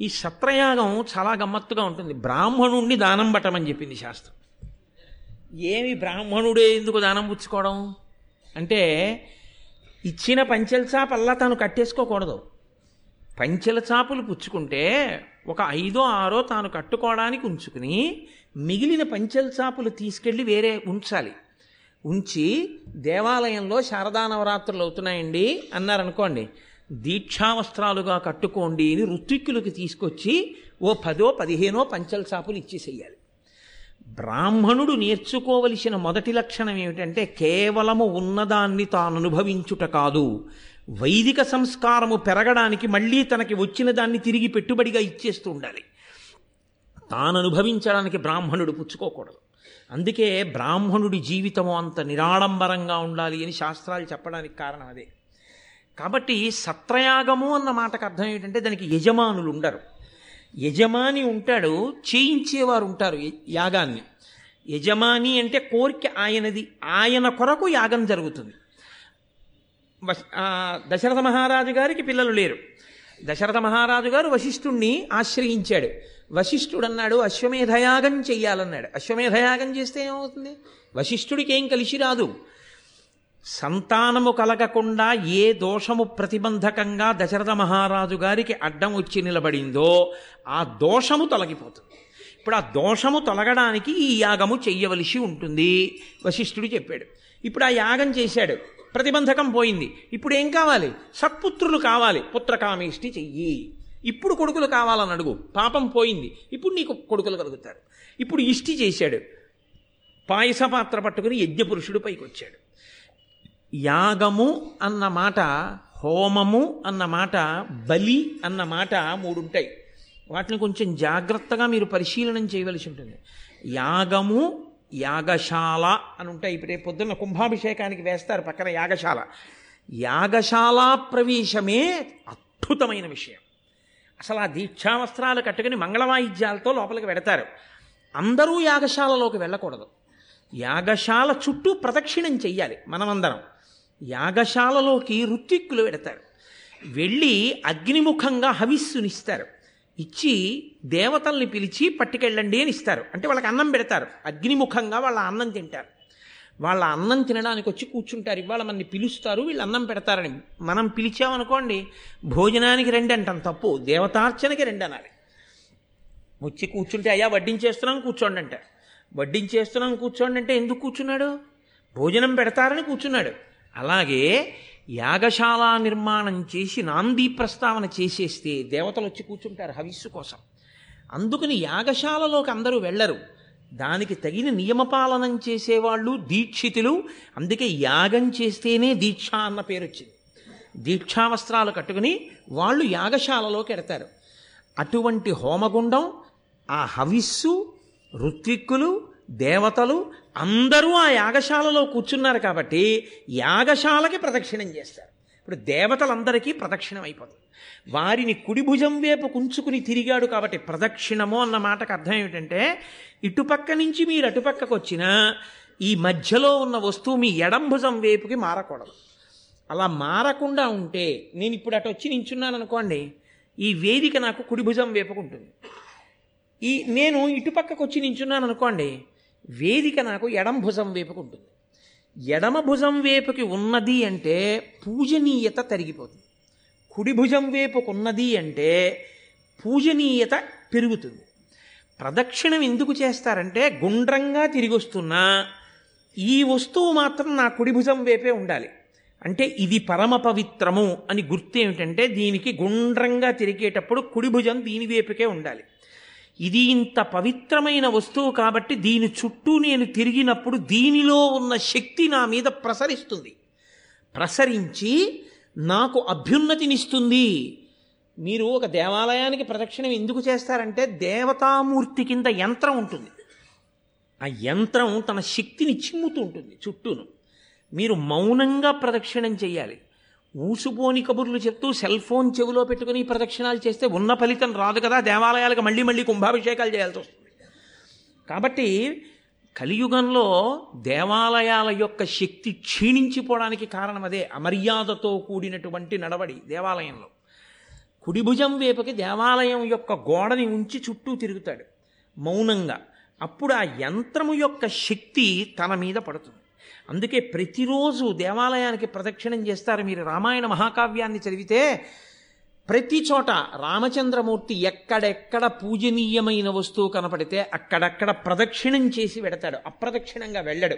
ఈ సత్రయాగం చాలా గమ్మత్తుగా ఉంటుంది. బ్రాహ్మణుణ్ణి దానం పట్టమని చెప్పింది శాస్త్రం. ఏమి బ్రాహ్మణుడే ఎందుకు దానం పుచ్చుకోవడం? అంటే ఇచ్చిన పంచెల చాపల్లా తాను కట్టేసుకోకూడదు. పంచెల చాపులు పుచ్చుకుంటే ఒక ఐదో ఆరో తాను కట్టుకోవడానికి ఉంచుకుని మిగిలిన పంచెల్ చాపులు తీసుకెళ్ళి వేరే ఉంచాలి. ఉంచి దేవాలయంలో శారదా నవరాత్రులు అవుతున్నాయండి అన్నారనుకోండి దీక్షావస్త్రాలుగా కట్టుకోండి అని ఋత్విక్కులకి తీసుకొచ్చి ఓ పదో పదిహేనో పంచెల చాపులు ఇచ్చేసేయాలి. బ్రాహ్మణుడు నేర్చుకోవలసిన మొదటి లక్షణం ఏమిటంటే కేవలము ఉన్నదాన్ని తాను అనుభవించుట కాదు. వైదిక సంస్కారము పెరగడానికి మళ్ళీ తనకి వచ్చిన దాన్ని తిరిగి పెట్టుబడిగా ఇచ్చేస్తూ ఉండాలి. తాను అనుభవించడానికి బ్రాహ్మణుడు పుచ్చుకోకూడదు. అందుకే బ్రాహ్మణుడి జీవితము అంత నిరాడంబరంగా ఉండాలి అని శాస్త్రాలు చెప్పడానికి కారణం అదే. కాబట్టి సత్రయాగము అన్న మాటకు అర్థం ఏంటంటే దానికి యజమానులు ఉండరు. యజమాని ఉంటాడు చేయించేవారు ఉంటారు యాగాన్ని. యజమాని అంటే కోరిక ఆయనది. ఆయన కొరకు యాగం జరుగుతుంది. దశరథ మహారాజు గారికి పిల్లలు లేరు. దశరథ మహారాజు గారు వశిష్ఠుణ్ణి ఆశ్రయించాడు. వశిష్ఠుడు అన్నాడు అశ్వమేధయాగం చెయ్యాలన్నాడు. అశ్వమేధయాగం చేస్తే ఏమవుతుంది? వశిష్ఠుడికి ఏం కలిసి రాదు. సంతానము కలగకుండా ఏ దోషము ప్రతిబంధకంగా దశరథ మహారాజు గారికి అడ్డం వచ్చి నిలబడిందో ఆ దోషము తొలగిపోతుంది. ఇప్పుడు ఆ దోషము తొలగడానికి ఈ యాగము చెయ్యవలసి ఉంటుంది వశిష్ఠుడు చెప్పాడు. ఇప్పుడు ఆ యాగం చేశాడు. ప్రతిబంధకం పోయింది. ఇప్పుడు ఏం కావాలి? సత్పుత్రులు కావాలి. పుత్రకామేష్టి చెయ్యి. ఇప్పుడు కొడుకులు కావాలని అడుగు. పాపం పోయింది. ఇప్పుడు నీకు కొడుకులు కలుగుతారు. ఇప్పుడు ఇష్టి చేశాడు. పాయస పాత్ర పట్టుకుని యజ్ఞపురుషుడు పైకి వచ్చాడు యాగము అన్న మాట హోమము అన్న మాట బలి అన్న మాట మూడుంటాయి. వాటిని కొంచెం జాగ్రత్తగా మీరు పరిశీలనం చేయవలసి ఉంటుంది. యాగము యాగశాల అని ఉంటాయి ఇప్పుడే పొద్దున్న కుంభాభిషేకానికి వేస్తారు పక్కన యాగశాల. యాగశాల ప్రవేశమే అద్భుతమైన విషయం. అసలు ఆ దీక్షావస్త్రాలు కట్టుకుని మంగళవాయిద్యాలతో లోపలికి పెడతారు అందరూ యాగశాలలోకి వెళ్ళకూడదు. యాగశాల చుట్టూ ప్రదక్షిణం చెయ్యాలి మనమందరం. యాగశాలలోకి ఋత్విక్కులు పెడతారు. వెళ్ళి అగ్నిముఖంగా హవిస్సునిస్తారు. ఇచ్చి దేవతల్ని పిలిచి పట్టుకెళ్ళండి అని ఇస్తారు. అంటే వాళ్ళకి అన్నం పెడతారు. అగ్నిముఖంగా వాళ్ళ అన్నం తింటారు. వాళ్ళ అన్నం తినడానికి వచ్చి కూర్చుంటారు. ఇవాళ మనల్ని పిలుస్తారు వీళ్ళు అన్నం పెడతారని. మనం పిలిచామనుకోండి భోజనానికి రెండు అంటాం తప్పు దేవతార్చనకి రెండు అనాలి వచ్చి కూర్చుంటే అయ్యా వడ్డించేస్తున్నాం కూర్చోండి అంటారు. వడ్డించేస్తున్నాం కూర్చోండి అంటే ఎందుకు కూర్చున్నాడు? భోజనం పెడతారని కూర్చున్నాడు. అలాగే యాగశాల నిర్మాణం చేసి నాందీ ప్రస్తావన చేసేస్తే దేవతలు వచ్చి కూర్చుంటారు హవిస్సు కోసం. అందుకని యాగశాలలోకి అందరూ వెళ్ళరు. దానికి తగిన నియమపాలనం చేసేవాళ్ళు దీక్షితులు. అందుకే యాగం చేస్తేనే దీక్ష అన్న పేరు వచ్చింది. దీక్షావస్త్రాలు కట్టుకుని వాళ్ళు యాగశాలలోకి ఎడతారు. అటువంటి హోమగుండం ఆ హవిస్సు ఋత్విక్కులు దేవతలు అందరూ ఆ యాగశాలలో కూర్చున్నారు కాబట్టి యాగశాలకి ప్రదక్షిణం చేస్తారు. ఇప్పుడు దేవతలందరికీ ప్రదక్షిణం అయిపోతుంది. వారిని కుడి భుజం వైపు కుంచుకుని తిరిగాడు కాబట్టి ప్రదక్షిణము అన్న మాటకు అర్థం ఏమిటంటే ఇటుపక్క నుంచి మీరు అటుపక్కకు వచ్చినా ఈ మధ్యలో ఉన్న వస్తువు మీ ఎడం భుజం వైపుకి మారకూడదు. అలా మారకుండా ఉంటే నేను ఇప్పుడు అటు వచ్చి నించున్నాను అనుకోండి ఈ వేదిక నాకు కుడి భుజం వేపుకుంటుంది ఈ నేను ఇటుపక్కకు వచ్చి నించున్నాను అనుకోండి వేదిక నాకు ఎడం భుజం వేపుకుంటుంది ఎడమ భుజం వేపుకి ఉన్నది అంటే పూజనీయత తరిగిపోతుంది. కుడి భుజం వేపుకున్నది అంటే పూజనీయత పెరుగుతుంది. ప్రదక్షిణం ఎందుకు చేస్తారంటే గుండ్రంగా తిరిగి వస్తున్నా ఈ వస్తువు మాత్రం నా కుడి భుజం వేపే ఉండాలి. అంటే ఇది పరమ పవిత్రము అని గుర్తు ఏమిటంటే దీనికి గుండ్రంగా తిరిగేటప్పుడు కుడి భుజం దీని వైపుకే ఉండాలి. ఇది ఇంత పవిత్రమైన వస్తువు కాబట్టి దీని చుట్టూ నేను తిరిగినప్పుడు దీనిలో ఉన్న శక్తి నా మీద ప్రసరిస్తుంది. ప్రసరించి నాకు అభ్యున్నతినిస్తుంది. మీరు ఒక దేవాలయానికి ప్రదక్షిణం ఎందుకు చేస్తారంటే దేవతామూర్తి కింద యంత్రం ఉంటుంది. ఆ యంత్రం తన శక్తిని చిమ్ముతూ ఉంటుంది చుట్టూను. మీరు మౌనంగా ప్రదక్షిణం చేయాలి. ఊసుపోని కబుర్లు చెప్తూ సెల్ ఫోన్ చెవిలో పెట్టుకుని ప్రదక్షిణాలు చేస్తే ఉన్న ఫలితం రాదు కదా. దేవాలయాలకు మళ్ళీ మళ్ళీ కుంభాభిషేకాలు చేయాల్సి వస్తుంది. కాబట్టి కలియుగంలో దేవాలయాల యొక్క శక్తి క్షీణించిపోవడానికి కారణం అదే. అమర్యాదతో కూడినటువంటి నడవడి దేవాలయంలో. కుడి భుజం వైపుకి దేవాలయం యొక్క గోడని ఉంచి చుట్టూ తిరుగుతాడు. మౌనంగా. అప్పుడు ఆ యంత్రము యొక్క శక్తి తన మీద పడుతుంది. అందుకే ప్రతిరోజు దేవాలయానికి ప్రదక్షిణం చేస్తారు మీరు రామాయణ మహాకావ్యాన్ని చదివితే. ప్రతి చోట రామచంద్రమూర్తి ఎక్కడెక్కడ పూజనీయమైన వస్తువు కనపడితే అక్కడక్కడ ప్రదక్షిణం చేసి వెడతాడు అప్రదక్షిణంగా వెళ్ళడు.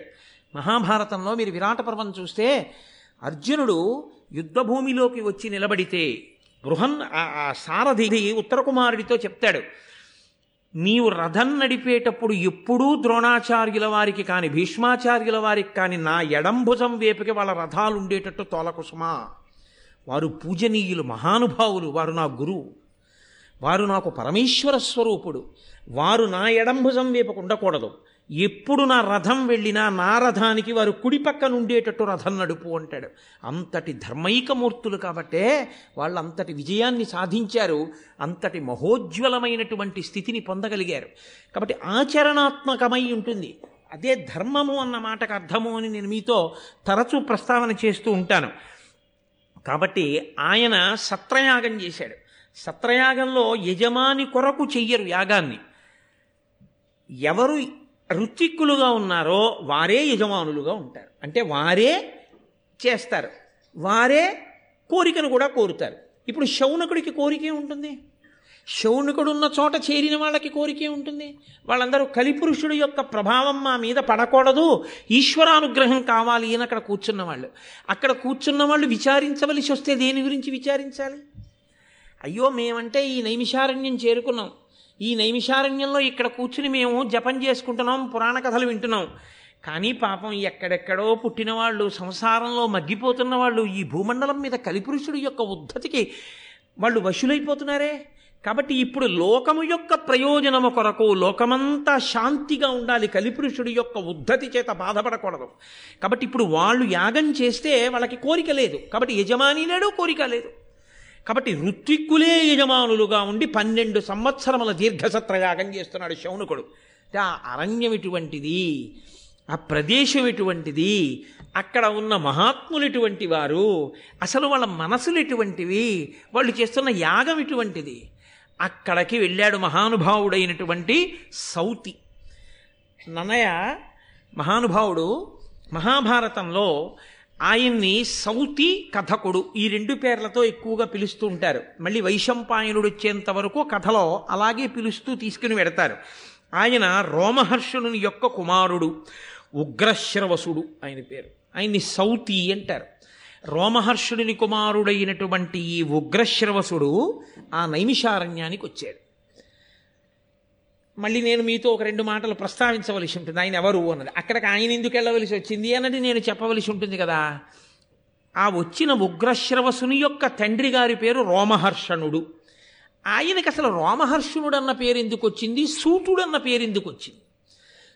మహాభారతంలో మీరు విరాట పర్వం చూస్తే అర్జునుడు యుద్ధభూమిలోకి వచ్చి నిలబడితే బృహన్ ఆ- సారథి ఉత్తర కుమారుడితో చెప్తాడు. నీవు రథం నడిపేటప్పుడు ఎప్పుడూ ద్రోణాచార్యుల వారికి కాని భీష్మాచార్యుల వారికి కాని నా ఎడం భుజం వేపుకి వాళ్ళ రథాలు ఉండేటట్టు తోలకుసుమా. వారు పూజనీయులు మహానుభావులు వారు నా గురువు వారు నాకు పరమేశ్వర స్వరూపుడు. వారు నా ఎడం భుజం ఉండకూడదు ఎప్పుడు నా రథం వెళ్ళినా నా రథానికి వారు కుడిపక్కన ఉండేటట్టు రథం నడుపు అంటాడు. అంతటి ధర్మైకమూర్తులు కాబట్టే వాళ్ళు అంతటి విజయాన్ని సాధించారు. అంతటి మహోజ్వలమైనటువంటి స్థితిని పొందగలిగారు. కాబట్టి ఆచరణాత్మకమై ఉంటుంది. అదే ధర్మము అన్న మాటకు అర్థము అని నేను మీతో తరచూ ప్రస్తావన చేస్తూ ఉంటాను. కాబట్టి ఆయన సత్రయాగం చేశాడు. సత్రయాగంలో యజమాని కొరకు చెయ్యరు యాగాన్ని. ఎవరు ఋత్విక్కులుగా ఉన్నారో వారే యజమానులుగా ఉంటారు. అంటే వారే చేస్తారు. వారే కోరికను కూడా కోరుతారు. ఇప్పుడు శౌనకుడికి కోరికే ఉంటుంది శౌనకుడున్న చోట చేరిన వాళ్ళకి కోరికే ఉంటుంది వాళ్ళందరూ కలిపురుషుడు యొక్క ప్రభావం మా మీద పడకూడదు. ఈశ్వరానుగ్రహం కావాలి అని అక్కడ కూర్చున్న వాళ్ళు అక్కడ కూర్చున్న వాళ్ళు విచారించవలసి వస్తే దేని గురించి విచారించాలి? అయ్యో మేమంటే ఈ నైమిషారణ్యం చేరుకున్నాం. ఈ నైమిషారణ్యంలో ఇక్కడ కూర్చుని మేము జపం చేసుకుంటున్నాం పురాణ కథలు వింటున్నాం. కానీ పాపం ఎక్కడెక్కడో పుట్టిన వాళ్ళు సంసారంలో మగ్గిపోతున్న వాళ్ళు ఈ భూమండలం మీద కలిపురుషుడు యొక్క ఉద్ధతికి వాళ్ళు వశులైపోతున్నారే? కాబట్టి ఇప్పుడు లోకము యొక్క ప్రయోజనము కొరకు లోకమంతా శాంతిగా ఉండాలి కలిపురుషుడి యొక్క ఉద్ధతి చేత బాధపడకూడదు. కాబట్టి ఇప్పుడు వాళ్ళు యాగం చేస్తే వాళ్ళకి కోరిక లేదు. కాబట్టి యజమాని లేడు కోరిక లేదు. కాబట్టి ఋత్విక్కులే యజమానులుగా ఉండి పన్నెండు సంవత్సరముల దీర్ఘసత్రయాగం చేస్తున్నాడు శౌనకుడు. అంటే ఆ అరణ్యం ఎటువంటిది ఆ ప్రదేశం ఎటువంటిది అక్కడ ఉన్న మహాత్ములు ఎటువంటి వారు అసలు వాళ్ళ మనసులు ఎటువంటివి వాళ్ళు చేస్తున్న యాగం ఎటువంటిది అక్కడికి వెళ్ళాడు మహానుభావుడైనటువంటి సౌతి. నన్నయ్య మహానుభావుడు మహాభారతంలో ఆయన్ని సౌతి కథకుడు ఈ రెండు పేర్లతో ఎక్కువగా పిలుస్తూ ఉంటారు. మళ్ళీ వైశంపాయనుడు వచ్చేంత వరకు కథలో అలాగే పిలుస్తూ తీసుకుని పెడతారు. ఆయన రోమహర్షుని యొక్క కుమారుడు ఉగ్రశ్రవసుడు ఆయన పేరు. ఆయన్ని సౌతి అంటారు. రోమహర్షుడిని కుమారుడైనటువంటి ఈ ఉగ్రశ్రవసుడు ఆ నైమిషారణ్యానికి వచ్చాడు. మళ్ళీ నేను మీతో ఒక రెండు మాటలు ప్రస్తావించవలసి ఉంటుంది. ఆయన ఎవరు అన్నది. అక్కడికి ఆయన ఎందుకు వెళ్ళవలసి వచ్చింది అన్నది నేను చెప్పవలసి ఉంటుంది కదా. ఆ వచ్చిన ఉగ్రశ్రవసుని యొక్క తండ్రి గారి పేరు రోమహర్షణుడు. ఆయనకి అసలు రోమహర్షణుడు అన్న పేరు ఎందుకు వచ్చింది? సూతుడు అన్న పేరు ఎందుకు వచ్చింది?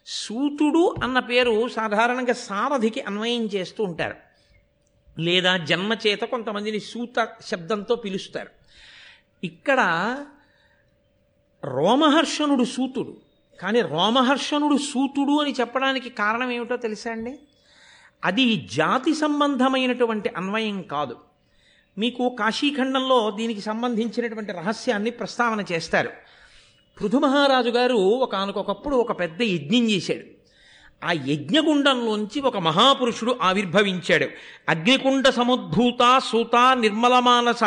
సూతుడు అన్న పేరు సాధారణంగా సారథికి అన్వయం చేస్తూ ఉంటారు. లేదా జన్మచేత కొంతమందిని సూత శబ్దంతో పిలుస్తారు. ఇక్కడ రోమహర్షణుడు సూతుడు. కానీ రోమహర్షణుడు సూతుడు అని చెప్పడానికి కారణం ఏమిటో తెలుసా అండి? అది జాతి సంబంధమైనటువంటి అన్వయం కాదు. మీకు కాశీఖండంలో దీనికి సంబంధించినటువంటి రహస్యాన్ని ప్రస్తావన చేస్తారు. పృథు మహారాజు గారు ఒకనకొకప్పుడు ఒక పెద్ద యజ్ఞం చేశాడు. ఆ యజ్ఞగుండంలోంచి ఒక మహాపురుషుడు ఆవిర్భవించాడు. అగ్నికుండ సముద్భూత సూత నిర్మలమానస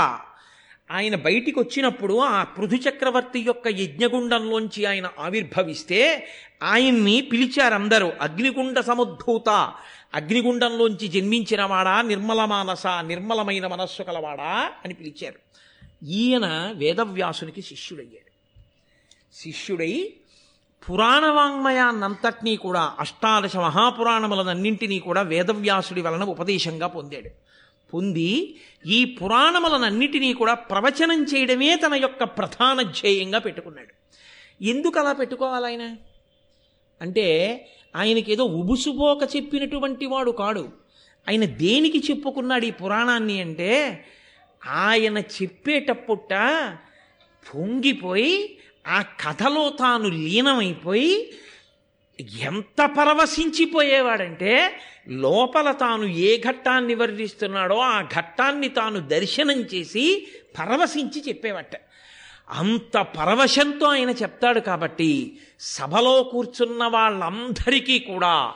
ఆయన బయటికి వచ్చినప్పుడు ఆ పృథు చక్రవర్తి యొక్క యజ్ఞగుండంలోంచి ఆయన ఆవిర్భవిస్తే ఆయన్ని పిలిచారందరూ అగ్నిగుండ సముద్భూత. అగ్నిగుండంలోంచి జన్మించినవాడా నిర్మలమానస నిర్మలమైన మనస్సు కలవాడా? అని పిలిచారు. ఈయన వేదవ్యాసునికి శిష్యుడయ్యాడు. శిష్యుడై పురాణ వాంగ్మయాన్నంతటినీ కూడా అష్టాదశ మహాపురాణములనన్నింటినీ కూడా వేదవ్యాసుడి వలన ఉపదేశంగా పొందాడు. పొంది ఈ పురాణములనన్నిటినీ కూడా ప్రవచనం చేయడమే తన యొక్క ప్రధాన ధ్యేయంగా పెట్టుకున్నాడు. ఎందుకు అలా పెట్టుకోవాలి ఆయన అంటే ఆయనకి ఏదో ఉబుసుపోక చెప్పినటువంటి వాడు కాడు. ఆయన దేనికి చెప్పుకున్నాడు ఈ పురాణాన్ని అంటే ఆయన చెప్పేటప్పుట పొంగిపోయి ఆ కథలో తాను లీనమైపోయి ఎంత పరవశించిపోయేవాడంటే లోపల తాను ఏ ఘట్టాన్ని వర్ణిస్తున్నాడో ఆ ఘట్టాన్ని తాను దర్శనం చేసి పరవశించి చెప్పేవట. అంత పరవశంతో ఆయన చెప్తాడు కాబట్టి సభలో కూర్చున్న వాళ్ళందరికీ కూడా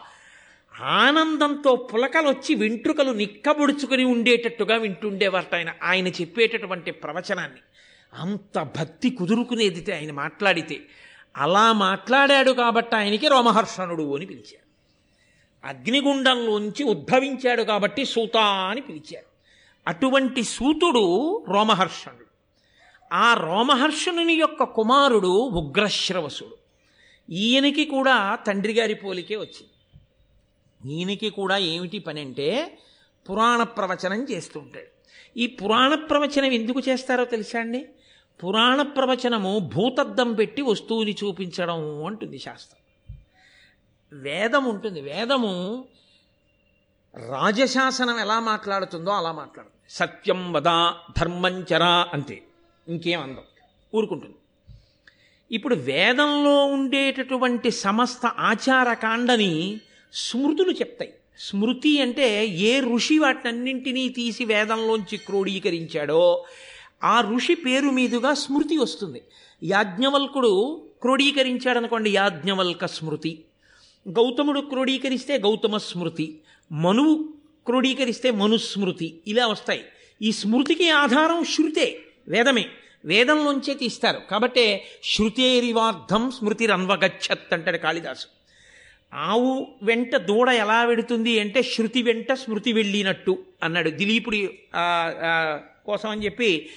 ఆనందంతో పులకలొచ్చి వెంట్రుకలు నిక్కబుడుచుకుని ఉండేటట్టుగా వింటుండేవారట ఆయన ఆయన చెప్పేటటువంటి ప్రవచనాన్ని. అంత భక్తి కుదురుకునేది ఆయన మాట్లాడితే. అలా మాట్లాడాడు కాబట్టి ఆయనకి రోమహర్షణుడు అని పిలిచారు అగ్నిగుండంలోంచి ఉద్భవించాడు కాబట్టి సూత అని పిలిచారు అటువంటి సూతుడు రోమహర్షణుడు. ఆ రోమహర్షణుని యొక్క కుమారుడు ఉగ్రశ్రవసుడు. ఈయనకి కూడా తండ్రి గారి పోలికే వచ్చింది. ఈయనకి కూడా ఏమిటి పని అంటే పురాణ ప్రవచనం చేస్తుంటాడు ఈ పురాణ ప్రవచనం ఎందుకు చేస్తారో తెలుసా అండి? పురాణ ప్రవచనము భూతద్దం పెట్టి వస్తువుని చూపించడం అంటుంది శాస్త్రం. వేదం ఉంటుంది. వేదము రాజశాసనం ఎలా మాట్లాడుతుందో అలా మాట్లాడుతుంది. సత్యం వద ధర్మంచరా అంతే. ఇంకేం అందం. ఊరుకుంటుంది. ఇప్పుడు వేదంలో ఉండేటటువంటి సమస్త ఆచారకాండని స్మృతులు చెప్తాయి. స్మృతి అంటే ఏ ఋషి వాటినన్నింటినీ తీసి వేదంలోంచి క్రోడీకరించాడో ఆ ఋషి పేరు మీదుగా స్మృతి వస్తుంది. యాజ్ఞవల్కుడు క్రోడీకరించాడనుకోండి యాజ్ఞవల్క స్మృతి. గౌతముడు క్రోడీకరిస్తే గౌతమ స్మృతి. మనువు క్రోడీకరిస్తే మనుస్మృతి. ఇలా వస్తాయి. ఈ స్మృతికి ఆధారం శృతే వేదమే. వేదంలోంచే తీస్తారు. కాబట్టే శృతేరివార్థం స్మృతిరన్వగచ్చత్ అంటాడు కాళిదాసు. ఆవు వెంట దూడ ఎలా వెడుతుంది అంటే శృతి వెంట స్మృతి వెళ్ళినట్టు అన్నాడు. దిలీపుడి కోసం అని చెప్పి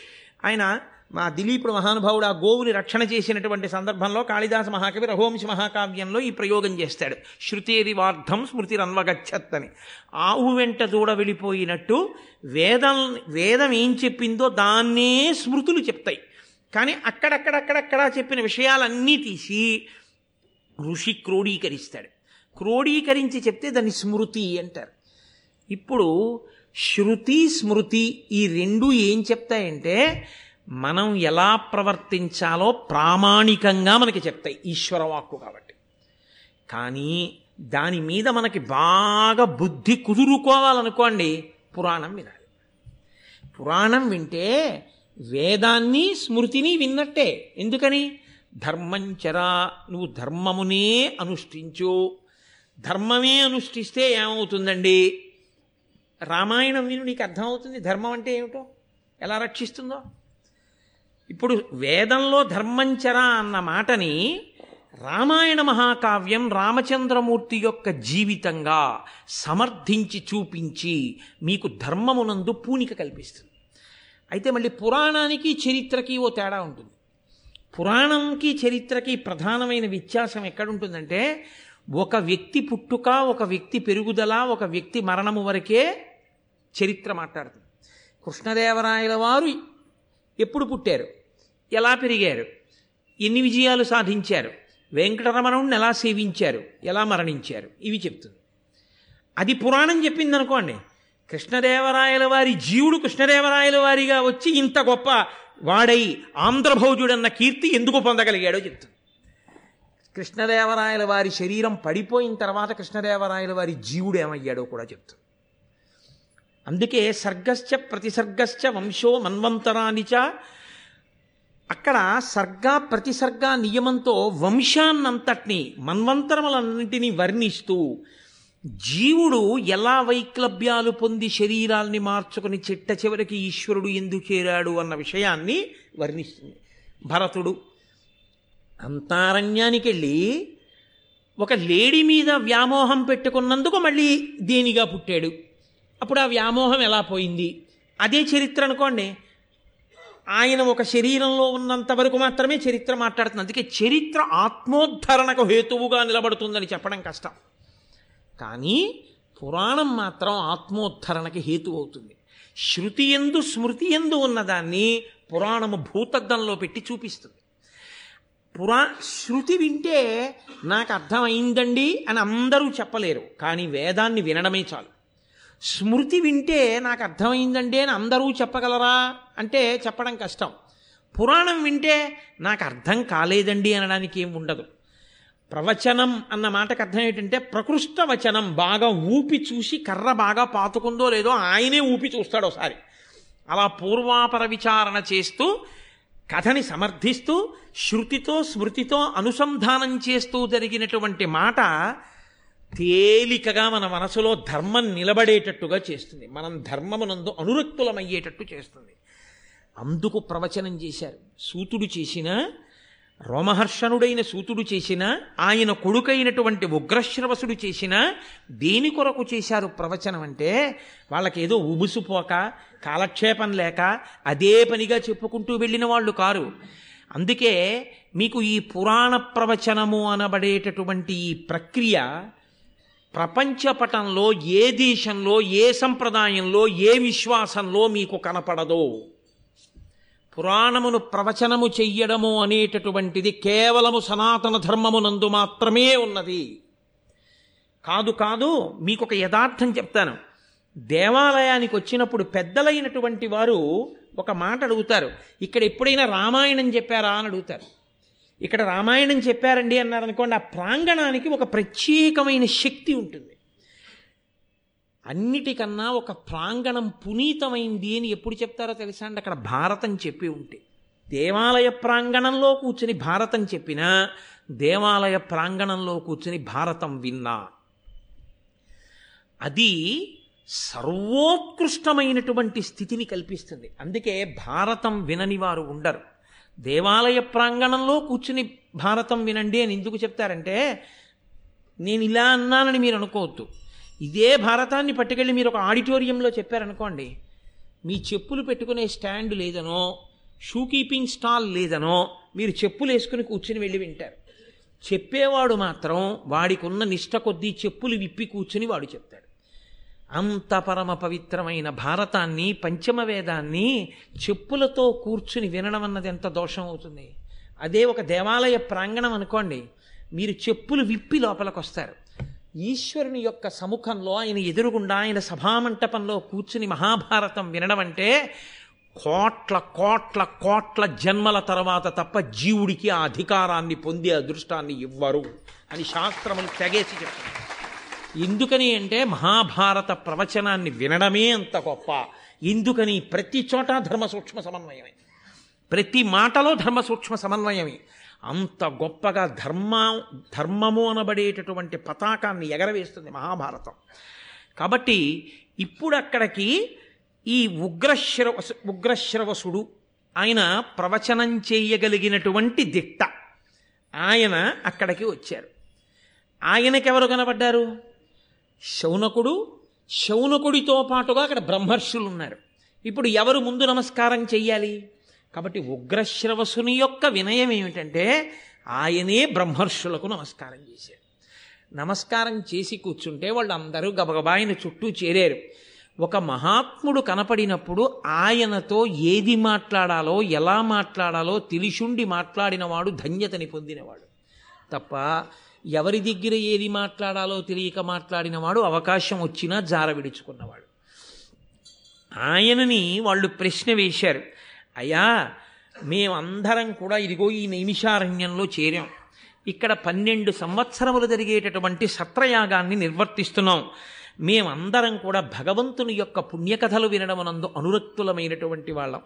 ఆయన మా దిలీపుడు మహానుభావుడు ఆ గోవుని రక్షణ చేసినటువంటి సందర్భంలో కాళిదాస మహాకవి రఘువంశ మహాకావ్యంలో ఈ ప్రయోగం చేస్తాడు. శృతేది వార్థం స్మృతిరన్వగచ్చత్ అని ఆవు వెంట దూడ వెళ్ళిపోయినట్టు వేదం వేదం ఏం చెప్పిందో దాన్నే స్మృతులు చెప్తాయి. కానీ అక్కడక్కడక్కడక్కడ చెప్పిన విషయాలన్నీ తీసి ఋషి క్రోడీకరిస్తాడు. క్రోడీకరించి చెప్తే దాన్ని స్మృతి అంటారు. ఇప్పుడు శృతి స్మృతి ఈ రెండు ఏం చెప్తాయంటే మనం ఎలా ప్రవర్తించాలో ప్రామాణికంగా మనకి చెప్తాయి ఈశ్వరవాక్కు కాబట్టి. కానీ దాని మీద మనకి బాగా బుద్ధి కుదురుకోవాలనుకోండి పురాణం వినాలి. పురాణం వింటే వేదాన్ని స్మృతిని విన్నట్టే. ఎందుకని? ధర్మంచరా నువ్వు ధర్మమునే అనుష్ఠించు. ధర్మమే అనుష్ఠిస్తే ఏమవుతుందండి? రామాయణం విను నీకు అర్థమవుతుంది. ధర్మం అంటే ఏమిటో? ఎలా రక్షిస్తుందో? ఇప్పుడు వేదంలో ధర్మంచర అన్న మాటని రామాయణ మహాకావ్యం రామచంద్రమూర్తి యొక్క జీవితంగా సమర్థించి చూపించి మీకు ధర్మమునందు పూనిక కల్పిస్తుంది. అయితే మళ్ళీ పురాణానికి చరిత్రకి ఓ తేడా ఉంటుంది. పురాణంకి చరిత్రకి ప్రధానమైన వ్యత్యాసం ఎక్కడుంటుందంటే ఒక వ్యక్తి పుట్టుక ఒక వ్యక్తి పెరుగుదల ఒక వ్యక్తి మరణము వరకే చరిత్ర మాట్లాడుతుంది. కృష్ణదేవరాయల వారు ఎప్పుడు పుట్టారు? ఎలా పెరిగారు? ఎన్ని విజయాలు సాధించారు? వెంకటరమణుని ఎలా సేవించారు? ఎలా మరణించారు? ఇవి చెప్తుంది. అది పురాణం చెప్పింది అనుకోండి కృష్ణదేవరాయల వారి జీవుడు కృష్ణదేవరాయల వారిగా వచ్చి ఇంత గొప్ప వాడై ఆంధ్రభౌజుడన్న కీర్తి ఎందుకు పొందగలిగాడో చెప్తుంది. కృష్ణదేవరాయల వారి శరీరం పడిపోయిన తర్వాత కృష్ణదేవరాయల వారి జీవుడు ఏమయ్యాడో కూడా చెప్తుంది అందుకే సర్గశ్చ ప్రతిసర్గశ్చ వంశో మన్వంతరానిచ అక్కడ సర్గ ప్రతిసర్గ నియమంతో వంశాన్నంతటినీ మన్వంతరములన్నింటినీ వర్ణిస్తూ జీవుడు ఎలా వైక్లభ్యాలు పొంది శరీరాల్ని మార్చుకుని చిట్ట చివరికి ఈశ్వరుడు ఎందుకు చేరాడు అన్న విషయాన్ని వర్ణిస్తుంది. భరతుడు అంతారణ్యానికి వెళ్ళి ఒక లేడీ మీద వ్యామోహం పెట్టుకున్నందుకు మళ్ళీ దేనిగా పుట్టాడు. అప్పుడు ఆ వ్యామోహం ఎలా పోయింది? అదే చరిత్ర అనుకోండి. ఆయన ఒక శరీరంలో ఉన్నంత వరకు మాత్రమే చరిత్ర మాట్లాడుతుంది. అందుకే చరిత్ర ఆత్మోద్ధరణకు హేతువుగా నిలబడుతుందని చెప్పడం కష్టం. కానీ పురాణం మాత్రం ఆత్మోద్ధరణకి హేతు అవుతుంది. శృతి ఎందు స్మృతి ఎందు ఉన్నదాన్ని పురాణము భూతద్దంలో పెట్టి చూపిస్తుంది. పురా శృతి వింటే నాకు అర్థమైందండి అని అందరూ చెప్పలేరు. కానీ వేదాన్ని వినడమే చాలు. స్మృతి వింటే నాకు అర్థమైందండి అని అందరూ చెప్పగలరా? అంటే చెప్పడం కష్టం. పురాణం వింటే నాకు అర్థం కాలేదండి అనడానికి ఏం ఉండదు. ప్రవచనం అన్న మాటకు అర్థం ఏంటంటే ప్రకృష్ట వచనం బాగా ఊపి చూసి కర్ర బాగా పాతుకుందో లేదో ఆయనే ఊపి చూస్తాడు ఒకసారి. అలా పూర్వాపర విచారణ చేస్తూ కథని సమర్థిస్తూ శృతితో స్మృతితో అనుసంధానం చేస్తూ జరిగినటువంటి మాట తేలికగా మన మనసులో ధర్మం నిలబడేటట్టుగా చేస్తుంది. మనం ధర్మమునందు అనురక్తులమయ్యేటట్టు చేస్తుంది. అందుకు ప్రవచనం చేశారు. సూతుడు చేసిన రోమహర్షణుడైన సూతుడు చేసిన ఆయన కొడుకైనటువంటి ఉగ్రశ్రవసుడు చేసిన దేని కొరకు చేశారు ప్రవచనం అంటే వాళ్ళకేదో ఉబుసుపోక కాలక్షేపం లేక అదే పనిగా చెప్పుకుంటూ వెళ్ళిన వాళ్ళు కారు. అందుకే మీకు ఈ పురాణ ప్రవచనము అనబడేటటువంటి ఈ ప్రక్రియ ప్రపంచపటంలో ఏ దేశంలో ఏ సంప్రదాయంలో ఏ విశ్వాసంలో మీకు కనపడదో. పురాణమును ప్రవచనము చెయ్యడము అనేటటువంటిది కేవలము సనాతన ధర్మమునందు మాత్రమే ఉన్నది. కాదు కాదు మీకు ఒక యథార్థం చెప్తాను. దేవాలయానికి వచ్చినప్పుడు పెద్దలైనటువంటి వారు ఒక మాట అడుగుతారు. ఇక్కడ ఎప్పుడైనా రామాయణం చెప్పారా అని అడుగుతారు. ఇక్కడ రామాయణం చెప్పారండి అన్నారు అనుకోండి ఆ ప్రాంగణానికి ఒక ప్రత్యేకమైన శక్తి ఉంటుంది. అన్నిటికన్నా ఒక ప్రాంగణం పునీతమైంది అని ఎప్పుడు చెప్తారో తెలుసా అండి అక్కడ భారతం చెప్పి ఉంటే. దేవాలయ ప్రాంగణంలో కూర్చుని భారతం చెప్పినా దేవాలయ ప్రాంగణంలో కూర్చుని భారతం విన్నా. అది సర్వోత్కృష్టమైనటువంటి స్థితిని కల్పిస్తుంది. అందుకే భారతం వినని వారు ఉండరు. దేవాలయ ప్రాంగణంలో కూర్చుని భారతం వినండి అని ఎందుకు చెప్తారంటే నేను ఇలా అన్నానని మీరు అనుకోవద్దు. ఇదే భారతాన్ని పట్టుకెళ్ళి మీరు ఒక ఆడిటోరియంలో చెప్పారనుకోండి మీ చెప్పులు పెట్టుకునే స్టాండ్ లేదనో షూ కీపింగ్ స్టాల్ లేదనో మీరు చెప్పులు వేసుకుని కూర్చుని వెళ్ళి వింటారు. చెప్పేవాడు మాత్రం వాడికి ఉన్న నిష్ట కొద్దీ చెప్పులు విప్పి కూర్చుని వాడు చెప్తాడు. అంత పరమ పవిత్రమైన భారతాన్ని పంచమ వేదాన్ని చెప్పులతో కూర్చుని వినడం అన్నది ఎంత దోషం అవుతుంది? అదే ఒక దేవాలయ ప్రాంగణం అనుకోండి మీరు చెప్పులు విప్పి లోపలికి వస్తారు ఈశ్వరుని యొక్క సముఖంలో ఆయన ఎదురుగుండా ఆయన సభామంటపంలో కూర్చుని మహాభారతం వినడం అంటే కోట్ల కోట్ల కోట్ల జన్మల తర్వాత తప్ప జీవుడికి ఆ అధికారాన్ని పొందే అదృష్టాన్ని ఇవ్వరు అని శాస్త్రములు తెగేసి చెప్తున్నారు. ఎందుకని అంటే మహాభారత ప్రవచనాన్ని వినడమే అంత గొప్ప. ఎందుకని? ప్రతి చోట ధర్మ సూక్ష్మ సమన్వయమే. ప్రతి మాటలో ధర్మ సూక్ష్మ సమన్వయమే. అంత గొప్పగా ధర్మ ధర్మము అనబడేటటువంటి పతాకాన్ని ఎగరవేస్తుంది మహాభారతం. కాబట్టి ఇప్పుడు అక్కడికి ఈ ఉగ్రశ్రవ ఉగ్రశ్రవసుడు ఆయన ప్రవచనం చేయగలిగినటువంటి దిట్ట. ఆయన అక్కడికి వచ్చారు. ఆయనకెవరు కనబడ్డారు? శౌనకుడు శౌనకుడితో పాటుగా అక్కడ బ్రహ్మర్షులు ఉన్నారు. ఇప్పుడు ఎవరు ముందు నమస్కారం చెయ్యాలి? కాబట్టి ఉగ్రశ్రవసుని యొక్క వినయం ఏమిటంటే ఆయనే బ్రహ్మర్షులకు నమస్కారం చేశారు నమస్కారం చేసి కూర్చుంటే వాళ్ళందరూ గబగబాయన చుట్టూ చేరారు. ఒక మహాత్ముడు కనపడినప్పుడు ఆయనతో ఏది మాట్లాడాలో ఎలా మాట్లాడాలో తెలిసుండి మాట్లాడినవాడు ధన్యతని పొందినవాడు. తప్ప ఎవరి దగ్గర ఏది మాట్లాడాలో తెలియక మాట్లాడినవాడు అవకాశం వచ్చినా జార విడుచుకున్నవాడు ఆయనని వాళ్ళు ప్రశ్న వేశారు. అయ్యా మేమందరం కూడా ఇదిగో ఈ నైమిషారణ్యంలో చేరాం. ఇక్కడ పన్నెండు సంవత్సరములు జరిగేటటువంటి సత్రయాగాన్ని నిర్వర్తిస్తున్నాం. మేమందరం కూడా భగవంతుని యొక్క పుణ్యకథలు వినడమనందు అనురక్తులమైనటువంటి వాళ్ళం.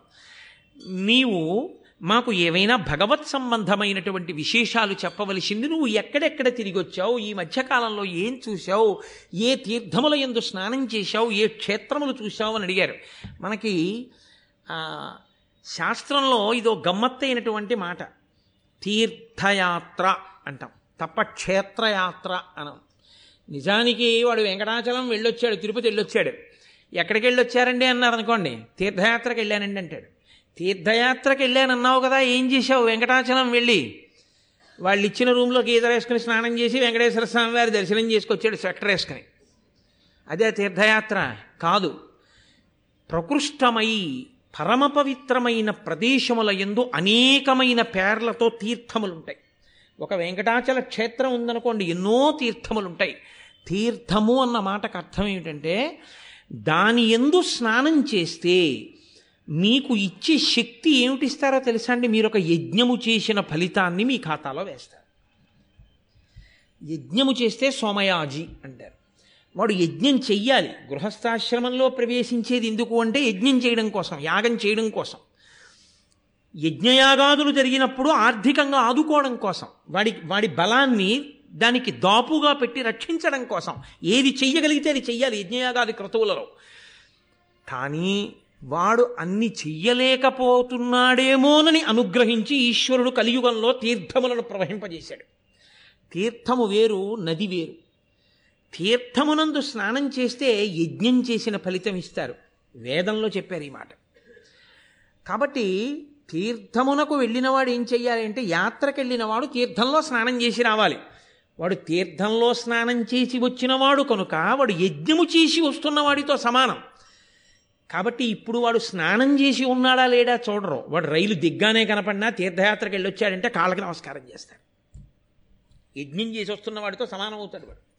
నీవు మాకు ఏవైనా భగవత్ సంబంధమైనటువంటి విశేషాలు చెప్పవలసింది నువ్వు ఎక్కడెక్కడ తిరిగి వచ్చావు ఈ మధ్యకాలంలో ఏం చూశావు ఏ తీర్థముల ఎందు స్నానం చేశావు ఏ క్షేత్రములు చూశావు అని అడిగారు. మనకి శాస్త్రంలో ఇదో గమ్మత్తైనటువంటి మాట. తీర్థయాత్ర అంటాం. తప్ప క్షేత్రయాత్ర అనం. నిజానికి వాడు వెంకటాచలం వెళ్ళొచ్చాడు తిరుపతి వెళ్ళొచ్చాడు. ఎక్కడికి వెళ్ళొచ్చారండి అన్నారు అనుకోండి తీర్థయాత్రకి వెళ్ళానండి అంటాడు. తీర్థయాత్రకి వెళ్ళానన్నావు కదా ఏం చేశావు? వెంకటాచలం వెళ్ళి వాళ్ళు ఇచ్చిన రూమ్లో గీత వేసుకుని స్నానం చేసి వెంకటేశ్వర స్వామి వారి దర్శనం చేసుకొచ్చాడు స్వెటర్ వేసుకుని. అదే తీర్థయాత్ర కాదు. ప్రకృష్టమై పరమ పవిత్రమైన ప్రదేశముల ఎందు అనేకమైన పేర్లతో తీర్థములుంటాయి. ఒక వెంకటాచల క్షేత్రం ఉందనుకోండి ఎన్నో తీర్థములుంటాయి. తీర్థము అన్న మాటకు అర్థం ఏమిటంటే దాని ఎందు స్నానం చేస్తే మీకు ఇచ్చే శక్తి ఏమిటిస్తారో తెలుసా అండి? మీరు ఒక యజ్ఞము చేసిన ఫలితాన్ని మీ ఖాతాలో వేస్తారు. యజ్ఞము చేస్తే సోమయాజీ అంటారు. వాడు యజ్ఞం చెయ్యాలి. గృహస్థాశ్రమంలో ప్రవేశించేది ఎందుకు అంటే యజ్ఞం చేయడం కోసం యాగం చేయడం కోసం. యజ్ఞయాగాదులు జరిగినప్పుడు ఆర్థికంగా ఆదుకోవడం కోసం వాడి వాడి బలాన్ని దానికి దాపుగా పెట్టి రక్షించడం కోసం. ఏది చెయ్యగలిగితే అది చెయ్యాలి యజ్ఞయాగాది క్రతువులలో. కానీ వాడు అన్ని చెయ్యలేకపోతున్నాడేమోనని అనుగ్రహించి ఈశ్వరుడు కలియుగంలో తీర్థములను ప్రవహింపజేశాడు. తీర్థము వేరు నది వేరు. తీర్థమునందు స్నానం చేస్తే యజ్ఞం చేసిన ఫలితం ఇస్తారు. వేదంలో చెప్పారు ఈ మాట. కాబట్టి తీర్థమునకు వెళ్ళినవాడు ఏం చెయ్యాలి అంటే యాత్రకు వెళ్ళినవాడు తీర్థంలో స్నానం చేసి రావాలి. వాడు తీర్థంలో స్నానం చేసి వచ్చినవాడు కనుక వాడు యజ్ఞము చేసి వస్తున్నవాడితో సమానం. కాబట్టి ఇప్పుడు వాడు స్నానం చేసి ఉన్నాడా లేడా చూడరు. వాడు రైలు దిగ్గానే కనపడినా తీర్థయాత్రకు వెళ్ళొచ్చాడంటే కాళ్ళకి నమస్కారం చేస్తాడు యజ్ఞం చేసి వస్తున్న వాడితో సమానం అవుతాడు వాడు.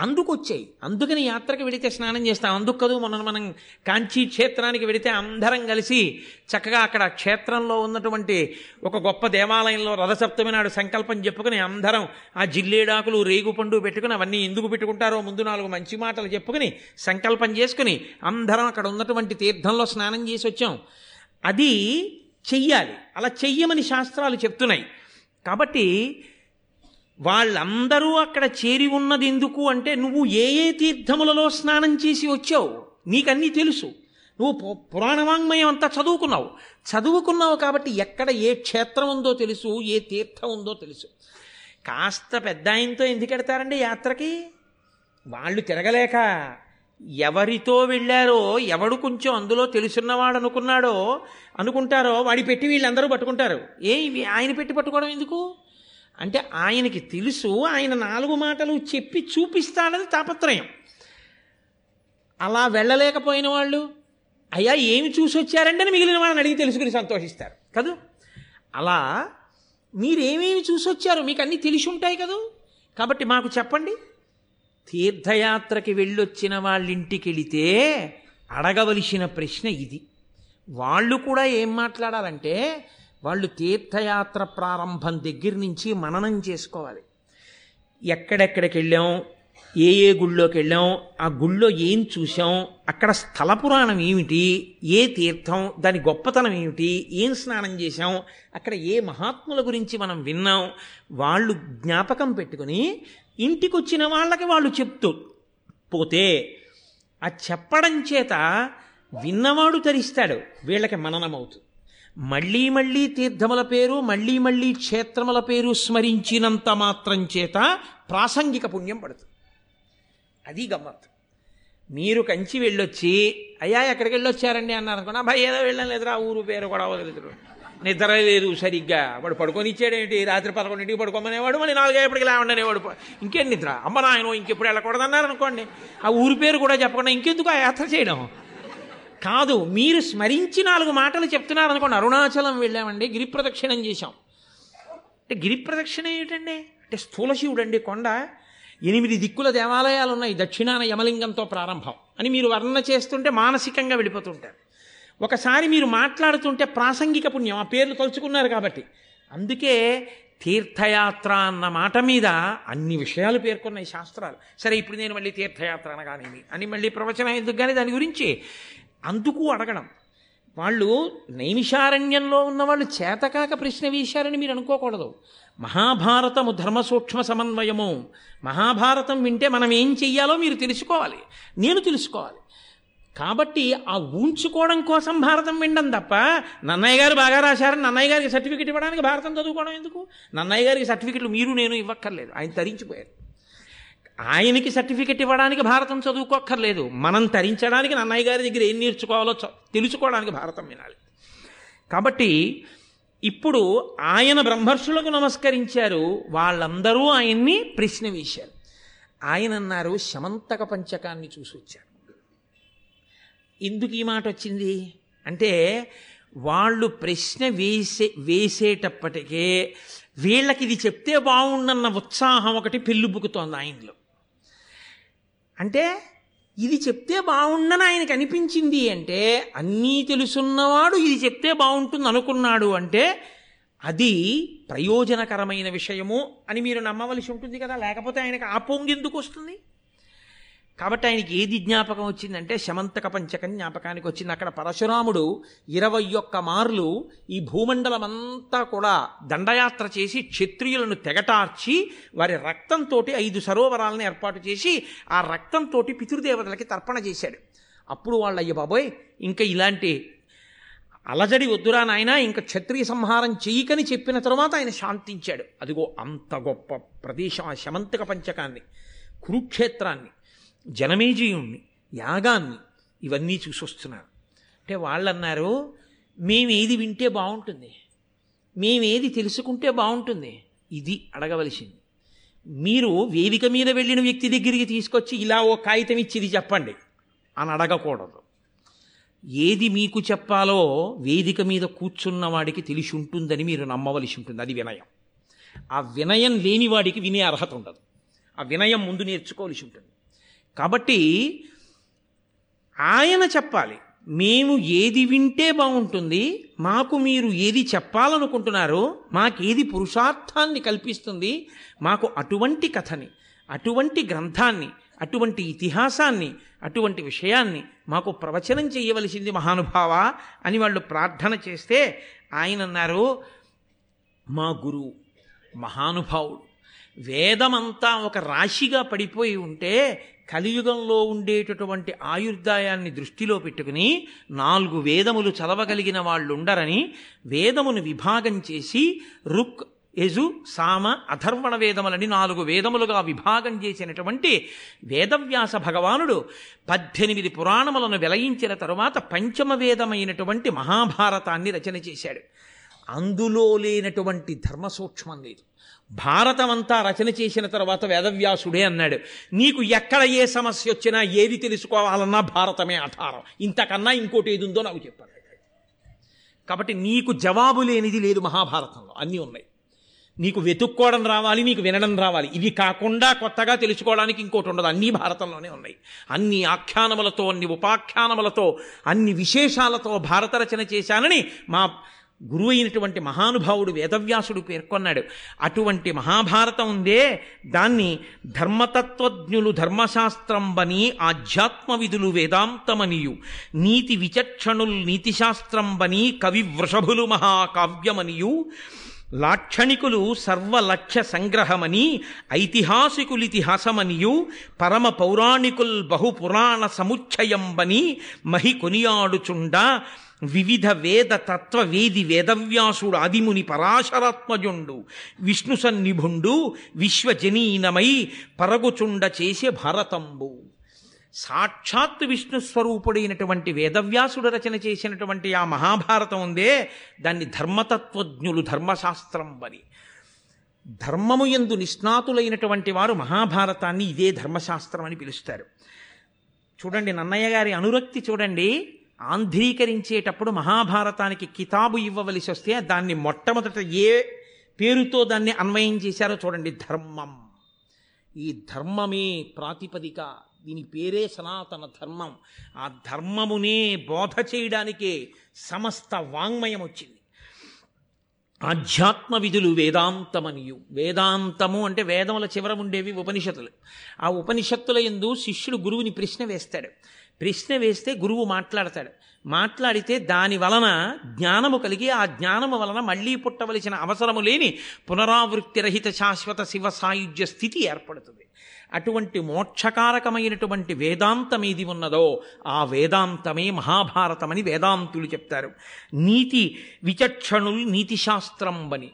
అందుకు వచ్చాయి అందుకని యాత్రకు వెడితే స్నానం చేస్తాం. అందుకు కదూ మనం మనం కాంచీ క్షేత్రానికి వెడితే అందరం కలిసి చక్కగా అక్కడ క్షేత్రంలో ఉన్నటువంటి ఒక గొప్ప దేవాలయంలో రథసప్తమి నాడు సంకల్పం చెప్పుకుని అందరం ఆ జిల్లేడాకులు రేగుపండు పెట్టుకుని అవన్నీ ఎందుకు పెట్టుకుంటారో ముందు నాలుగు మంచి మాటలు చెప్పుకుని సంకల్పం చేసుకుని అందరం అక్కడ ఉన్నటువంటి తీర్థంలో స్నానం చేసి వచ్చాం. అది చెయ్యాలి. అలా చెయ్యమని శాస్త్రాలు చెప్తున్నాయి. కాబట్టి వాళ్ళందరూ అక్కడ చేరి ఉన్నది ఎందుకు అంటే నువ్వు ఏ ఏ తీర్థములలో స్నానం చేసి వచ్చావు? నీకన్నీ తెలుసు. నువ్వు పు- అంతా చదువుకున్నావు. చదువుకున్నావు కాబట్టి ఎక్కడ ఏ క్షేత్రం ఉందో తెలుసు ఏ తీర్థం ఉందో తెలుసు. కాస్త పెద్ద ఆయనతో ఎందుకు ఎడతారండి యాత్రకి? వాళ్ళు తిరగలేక ఎవరితో వెళ్ళారో ఎవడు కొంచెం అందులో తెలుసున్నవాడు అనుకున్నాడో అనుకుంటారో వాడి పెట్టి వీళ్ళందరూ పట్టుకుంటారు. ఏ ఇవి ఆయన పెట్టి పట్టుకోవడం ఎందుకు? అంటే ఆయనకి తెలుసు ఆయన నాలుగు మాటలు చెప్పి చూపిస్తాడని తాపత్రయం. అలా వెళ్ళలేకపోయిన వాళ్ళు అయ్యా ఏమి చూసి అని మిగిలిన వాళ్ళని అడిగి తెలుసుకుని సంతోషిస్తారు కదూ? అలా మీరేమేమి చూసి వచ్చారు మీకు అన్నీ తెలిసి ఉంటాయి కదూ? కాబట్టి మాకు చెప్పండి. తీర్థయాత్రకి వెళ్ళొచ్చిన వాళ్ళింటికి వెళితే అడగవలసిన ప్రశ్న ఇది. వాళ్ళు కూడా ఏం మాట్లాడాలంటే వాళ్ళు తీర్థయాత్ర ప్రారంభం దగ్గర నుంచి మననం చేసుకోవాలి. ఎక్కడెక్కడికి వెళ్ళాం? ఏ ఏ గుళ్ళోకి వెళ్ళాం? ఆ గుళ్ళో ఏం చూసాం అక్కడ స్థల పురాణం ఏమిటి? ఏ తీర్థం? దాని గొప్పతనం ఏమిటి? ఏం స్నానం చేశాం? అక్కడ ఏ మహాత్ముల గురించి మనం విన్నాం? వాళ్ళు జ్ఞాపకం పెట్టుకుని ఇంటికి వచ్చిన వాళ్ళకి వాళ్ళు చెప్తూ పోతే ఆ చెప్పడం చేత విన్నవాడు తరిస్తాడు. వీళ్ళకి మననమవుతుంది మళ్ళీ మళ్ళీ తీర్థముల పేరు మళ్ళీ మళ్ళీ క్షేత్రముల పేరు స్మరించినంత మాత్రం చేత ప్రాసంగిక పుణ్యం పడుతుంది. అది గమ్మత్ మీరు కంచి వెళ్ళొచ్చి అయ్యా ఎక్కడికి వెళ్ళొచ్చారండి? అన్నారు అనుకున్నా భయ ఏదో వెళ్ళం లేదురా ఊరు పేరు కూడా వదిలేదు నిద్ర లేదు సరిగ్గా. వాడు పడుకొని ఇచ్చాడేంటి రాత్రి పదకొండింటికి పడుకోమనేవాడు మళ్ళీ నాలుగైపటికి లేవండనేవాడు ఇంకేం నిద్ర? అమ్మ నాయనో ఇంకెప్పుడు వెళ్ళకూడదన్నారు అనుకోండి. ఆ ఊరి పేరు కూడా చెప్పకుండా ఇంకెందుకు ఆ యాత్ర చేయడం? కాదు మీరు స్మరించి నాలుగు మాటలు చెప్తున్నారు అనుకోండి అరుణాచలం వెళ్ళామండి గిరి ప్రదక్షిణం చేశాం. అంటే గిరి ప్రదక్షిణ ఏమిటండి? అంటే స్థూలశివుడు అండి కొండ. ఎనిమిది దిక్కుల దేవాలయాలు ఉన్నాయి దక్షిణాన యమలింగంతో ప్రారంభం అని మీరు వర్ణన చేస్తుంటే మానసికంగా వెళ్ళిపోతుంటారు. ఒకసారి మీరు మాట్లాడుతుంటే ప్రాసంగిక పుణ్యం ఆ పేర్లు తలుచుకున్నారు కాబట్టి. అందుకే తీర్థయాత్ర అన్న మాట మీద అన్ని విషయాలు పేర్కొన్నాయి శాస్త్రాలు. సరే ఇప్పుడు నేను మళ్ళీ తీర్థయాత్ర అనగానేమి? అని మళ్ళీ ప్రవచనం ఎందుకు కానీ దాని గురించి అందుకు అడగడం. వాళ్ళు నైమిషారణ్యంలో ఉన్న వాళ్ళు చేతకాక ప్రశ్న వేశారని మీరు అనుకోకూడదు. మహాభారతము ధర్మ సూక్ష్మ సమన్వయము. మహాభారతం వింటే మనం ఏం చెయ్యాలో మీరు తెలుసుకోవాలి. నేను తెలుసుకోవాలి. కాబట్టి ఆ ఊంచుకోవడం కోసం భారతం వినడం తప్ప నన్నయ్య గారు బాగా రాశారని నన్నయ్య గారికి సర్టిఫికెట్ ఇవ్వడానికి భారతం చదువుకోవడం ఎందుకు? నన్నయ్య గారికి సర్టిఫికెట్లు మీరు నేను ఇవ్వక్కర్లేదు. ఆయన తరించిపోయారు. ఆయనకి సర్టిఫికెట్ ఇవ్వడానికి భారతం చదువుకోక్కర్లేదు. మనం తరించడానికి నన్నయ్య గారి దగ్గర ఏం నేర్చుకోవాలో చ- తెలుసుకోవడానికి భారతం వినాలి. కాబట్టి ఇప్పుడు ఆయన బ్రహ్మర్షులకు నమస్కరించారు. వాళ్ళందరూ ఆయన్ని ప్రశ్న వేశారు. ఆయన అన్నారు శమంతక పంచకాన్ని చూసి వచ్చారు ఎందుకు ఈ మాట వచ్చింది? అంటే వాళ్ళు ప్రశ్న వేసే వేసేటప్పటికే వీళ్ళకి ఇది చెప్తే బాగుండన్న ఉత్సాహం ఒకటి పెళ్ళుబుకుతోంది ఆయనలో. అంటే ఇది చెప్తే బాగుండని ఆయనకి అనిపించింది అంటే అన్నీ తెలుసున్నవాడు ఇది చెప్తే బాగుంటుంది అనుకున్నాడు అంటే అది ప్రయోజనకరమైన విషయము అని మీరు నమ్మవలసి ఉంటుంది కదా? లేకపోతే ఆయనకు ఆ పొంగెందుకు వస్తుంది? కాబట్టి ఆయనకి ఏది జ్ఞాపకం వచ్చిందంటే శమంతక పంచకం జ్ఞాపకానికి వచ్చింది. అక్కడ పరశురాముడు ఇరవై ఒక్క మార్లు ఈ భూమండలం అంతా కూడా దండయాత్ర చేసి క్షత్రియులను తెగటార్చి వారి రక్తంతో ఐదు సరోవరాలను ఏర్పాటు చేసి ఆ రక్తంతో పితృదేవతలకి తర్పణ చేశాడు. అప్పుడు వాళ్ళు అయ్య బాబోయ్ ఇంకా ఇలాంటి అలజడి వద్దురా నాయన ఇంకా క్షత్రియ సంహారం చెయ్యకని చెప్పిన తరువాత ఆయన శాంతించాడు. అదిగో అంత గొప్ప ప్రదేశం ఆ శమంతక పంచకాన్ని కురుక్షేత్రాన్ని. జనమేజీయుణ్ణి యాగాన్ని ఇవన్నీ చూసొస్తున్నారు అంటే వాళ్ళు అన్నారు మేమేది వింటే బాగుంటుంది మేమేది తెలుసుకుంటే బాగుంటుంది ఇది అడగవలసింది. మీరు వేదిక మీద వెళ్ళిన వ్యక్తి దగ్గరికి తీసుకొచ్చి ఇలా ఓ కాగితం ఇచ్చి ఇది చెప్పండి అని అడగకూడదు. ఏది మీకు చెప్పాలో వేదిక మీద కూర్చున్న వాడికి తెలిసి ఉంటుందని మీరు నమ్మవలసి ఉంటుంది. అది వినయం. ఆ వినయం లేని వాడికి వినే అర్హత ఉండదు. ఆ వినయం ముందు నేర్చుకోవలసి ఉంటుంది. కాబట్టి ఆయన చెప్పాలి మేము ఏది వింటే బాగుంటుంది మాకు మీరు ఏది చెప్పాలనుకుంటున్నారో మాకేది పురుషార్థాన్ని కల్పిస్తుంది మాకు అటువంటి కథని అటువంటి గ్రంథాన్ని అటువంటి ఇతిహాసాన్ని అటువంటి విషయాన్ని మాకు ప్రవచనం చేయవలసింది మహానుభావ అని వాళ్ళు ప్రార్థన చేస్తే ఆయన అన్నారు మా గురువు మహానుభావుడు వేదమంతా ఒక రాశిగా పడిపోయి ఉంటే కలియుగంలో ఉండేటటువంటి ఆయుర్దాయాన్ని దృష్టిలో పెట్టుకుని నాలుగు వేదములు చదవగలిగిన వాళ్ళు ఉండరని వేదమును విభాగం చేసి రుక్ యజు సామ అధర్వణ వేదములని నాలుగు వేదములుగా విభాగం చేసినటువంటి వేదవ్యాస భగవానుడు పద్దెనిమిది పురాణములను వెలయించిన తరువాత పంచమ వేదమైనటువంటి మహాభారతాన్ని రచన చేశాడు. అందులో లేనటువంటి ధర్మ సూక్ష్మం లేదు. భారతమంతా రచన చేసిన తర్వాత వేదవ్యాసుడే అన్నాడు నీకు ఎక్కడ ఏ సమస్య వచ్చినా ఏది తెలుసుకోవాలన్నా భారతమే ఆధారం. ఇంతకన్నా ఇంకోటి ఏది ఉందో నాకు చెప్పాను కాబట్టి నీకు జవాబు లేనిది లేదు మహాభారతంలో. అన్నీ ఉన్నాయి. నీకు వెతుక్కోవడం రావాలి నీకు వినడం రావాలి. ఇవి కాకుండా కొత్తగా తెలుసుకోవడానికి ఇంకోటి ఉండదు. అన్నీ భారతంలోనే ఉన్నాయి. అన్ని ఆఖ్యానములతో అన్ని ఉపాఖ్యానములతో అన్ని విశేషాలతో భారత రచన చేశానని మా గురువు అయినటువంటి మహానుభావుడు వేదవ్యాసుడు పేర్కొన్నాడు. అటువంటి మహాభారతం ఉందే దాన్ని ధర్మతత్వజ్ఞులు ధర్మశాస్త్రంబని ఆధ్యాత్మ విధులు వేదాంతమనియు. నీతి విచక్షణుల్ నీతిశాస్త్రంబని కవి వృషభులు మహాకావ్యమనియు. లాక్షణికులు సర్వలక్ష్య సంగ్రహమని ఐతిహాసికులితిహాసమనియు పరమ పౌరాణికుల్ బహుపురాణ సముచ్చయంబని మహి కొనియాడుచుండ. వివిధ వేద తత్వవేది వేదవ్యాసుడు ఆదిముని పరాశరాత్మజుండు. విష్ణు సన్నిభుండు విశ్వజనీనమై పరగుచుండ చేసే భరతంబు. సాక్షాత్ విష్ణు స్వరూపుడైనటువంటి వేదవ్యాసుడు రచన చేసినటువంటి ఆ మహాభారతం ఉందే దాన్ని ధర్మతత్వజ్ఞులు ధర్మశాస్త్రం అని ధర్మము ఎందు నిష్ణాతులైనటువంటి వారు మహాభారతాన్ని ఇదే ధర్మశాస్త్రం అని పిలుస్తారు. చూడండి నన్నయ్య గారి అనురక్తి చూడండి. ఆంధ్రీకరించేటప్పుడు మహాభారతానికి కితాబు ఇవ్వవలసి వస్తే దాన్ని మొట్టమొదట ఏ పేరుతో దాన్ని అన్వయం చేశారో చూడండి. ధర్మం. ఈ ధర్మమే ప్రాతిపదిక. దీని పేరే సనాతన ధర్మం. ఆ ధర్మమునే బోధ చేయడానికే సమస్త వాంగ్మయం వచ్చింది. ఆధ్యాత్మ విధులు వేదాంతమనియు. వేదాంతము అంటే వేదముల చివర ఉండేవి ఉపనిషత్తులు. ఆ ఉపనిషత్తుల ఎందు శిష్యుడు గురువుని ప్రశ్న వేస్తాడు. ప్రశ్న వేస్తే గురువు మాట్లాడతాడు. మాట్లాడితే దాని వలన జ్ఞానము కలిగి ఆ జ్ఞానము వలన మళ్ళీ పుట్టవలసిన అవసరము లేని పునరావృత్తి రహిత శాశ్వత శివ సాయుధ్య స్థితి ఏర్పడుతుంది. అటువంటి మోక్షకారకమైనటువంటి వేదాంతం ఏది ఉన్నదో ఆ వేదాంతమే మహాభారతమని వేదాంతులు చెప్తారు. నీతి విచక్షణులు నీతిశాస్త్రం బని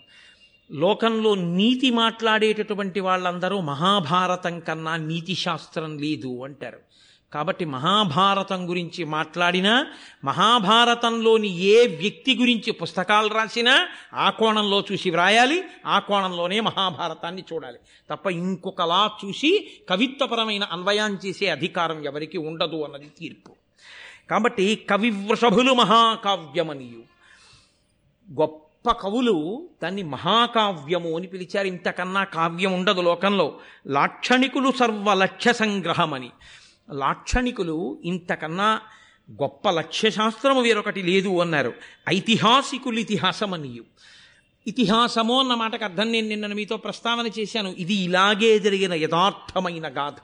లోకంలో నీతి మాట్లాడేటటువంటి వాళ్ళందరూ మహాభారతం కన్నా నీతి శాస్త్రం లేదు అంటారు. కాబట్టి మహాభారతం గురించి మాట్లాడినా మహాభారతంలోని ఏ వ్యక్తి గురించి పుస్తకాలు రాసినా ఆ కోణంలో చూసి వ్రాయాలి ఆ కోణంలోనే మహాభారతాన్ని చూడాలి. తప్ప ఇంకొకలా చూసి కవిత్వపరమైన అన్వయం చేసే అధికారం ఎవరికి ఉండదు అన్నది తీర్పు. కాబట్టి కవి వృషభులు మహాకావ్యమనియు. గొప్ప కవులు దాన్ని మహాకావ్యము అని పిలిచారు. ఇంతకన్నా కావ్యం ఉండదు లోకంలో. లాక్షణికులు సర్వలక్ష్య సంగ్రహమని. లాక్షణికులు ఇంతకన్నా గొప్ప లక్ష్యశాస్త్రము వేరొకటి లేదు అన్నారు. ఐతిహాసికులు ఇతిహాసమనియు. ఇతిహాసము అన్న మాటకు అర్థం నేను నిన్న మీతో ప్రస్తావన చేశాను. ఇది ఇలాగే జరిగిన యథార్థమైన గాథ.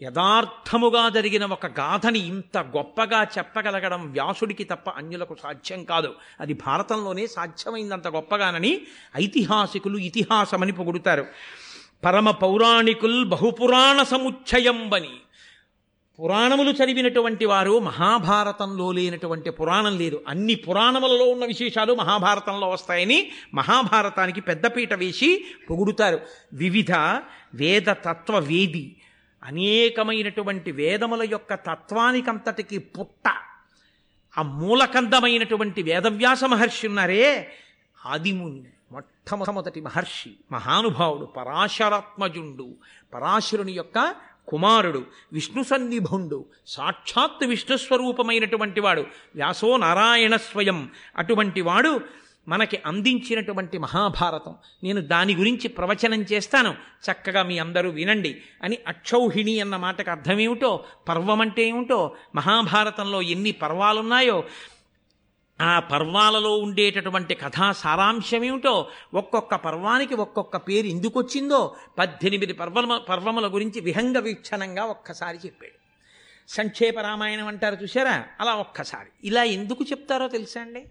యథార్థముగా జరిగిన ఒక గాథని ఇంత గొప్పగా చెప్పగలగడం వ్యాసుడికి తప్ప అన్యులకు సాధ్యం కాదు. అది భారతంలోనే సాధ్యమైందంత గొప్పగానని ఐతిహాసికులు ఇతిహాసమని పొగుడుతారు. పరమ పౌరాణికుల్ బహుపురాణ సముచ్చయంబని. పురాణములు చదివినటువంటి వారు మహాభారతంలో లేనటువంటి పురాణం లేదు. అన్ని పురాణములలో ఉన్న విశేషాలు మహాభారతంలో వస్తాయని మహాభారతానికి పెద్దపీట వేసి పొగుడుతారు. వివిధ వేద తత్వ వేది అనేకమైనటువంటి వేదముల యొక్క తత్వానికంతటికి పుట్ట. ఆ మూలకందమైనటువంటి వేదవ్యాస మహర్షి ఉన్నారే ఆదిముని మొట్టమొదటి మహర్షి మహానుభావుడు పరాశరాత్మజుండు. పరాశరుని యొక్క కుమారుడు విష్ణు సన్నిభుండు సాక్షాత్ విష్ణు స్వరూపమైనటువంటి వాడు వ్యాసో నారాయణ స్వయం. అటువంటి వాడు మనకి అందించినటువంటి మహాభారతం. నేను దాని గురించి ప్రవచనం చేస్తాను. చక్కగా మీ అందరూ వినండి అని అక్షౌహిణి అన్న మాటకు అర్థమేమిటో పర్వం అంటే ఏమిటో మహాభారతంలో ఎన్ని పర్వాలున్నాయో ఆ పర్వాలలో ఉండేటటువంటి కథా సారాంశమేమిటో ఒక్కొక్క పర్వానికి ఒక్కొక్క పేరు ఎందుకు వచ్చిందో పద్దెనిమిది పర్వమ పర్వముల గురించి విహంగ వీక్షణంగా ఒక్కసారి చెప్పాడు. సంక్షేప రామాయణం అంటారు చూసారా అలా ఒక్కసారి. ఇలా ఎందుకు చెప్తారో తెలుసా అండి?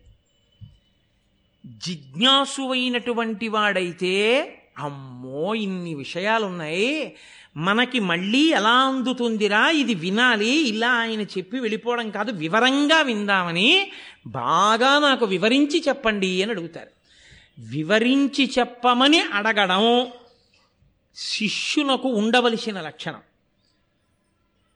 జిజ్ఞాసు అయినటువంటి వాడైతే అమ్మో ఇన్ని విషయాలున్నాయి. మనకి మళ్ళీ ఎలా అందుతుందిరా? ఇది వినాలి. ఇలా ఆయన చెప్పి వెళ్ళిపోవడం కాదు. వివరంగా విందామని బాగా నాకు వివరించి చెప్పండి అని అడుగుతారు. వివరించి చెప్పమని అడగడం శిష్యునకు ఉండవలసిన లక్షణం.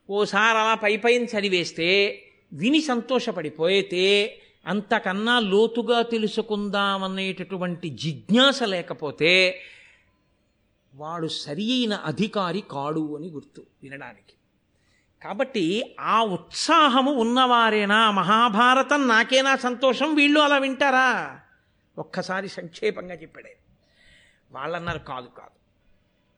ఓసారి అలా పై పైన చదివేస్తే విని సంతోషపడిపోయితే అంతకన్నా లోతుగా తెలుసుకుందామనేటటువంటి జిజ్ఞాస లేకపోతే వాడు సరి అయిన అధికారి కాడు అని గుర్తు వినడానికి. కాబట్టి ఆ ఉత్సాహము ఉన్నవారేనా మహాభారతం? నాకేనా సంతోషం? వీళ్ళు అలా వింటారా? ఒక్కసారి సంక్షేపంగా చెప్పాడే. వాళ్ళన్నారు కాదు కాదు.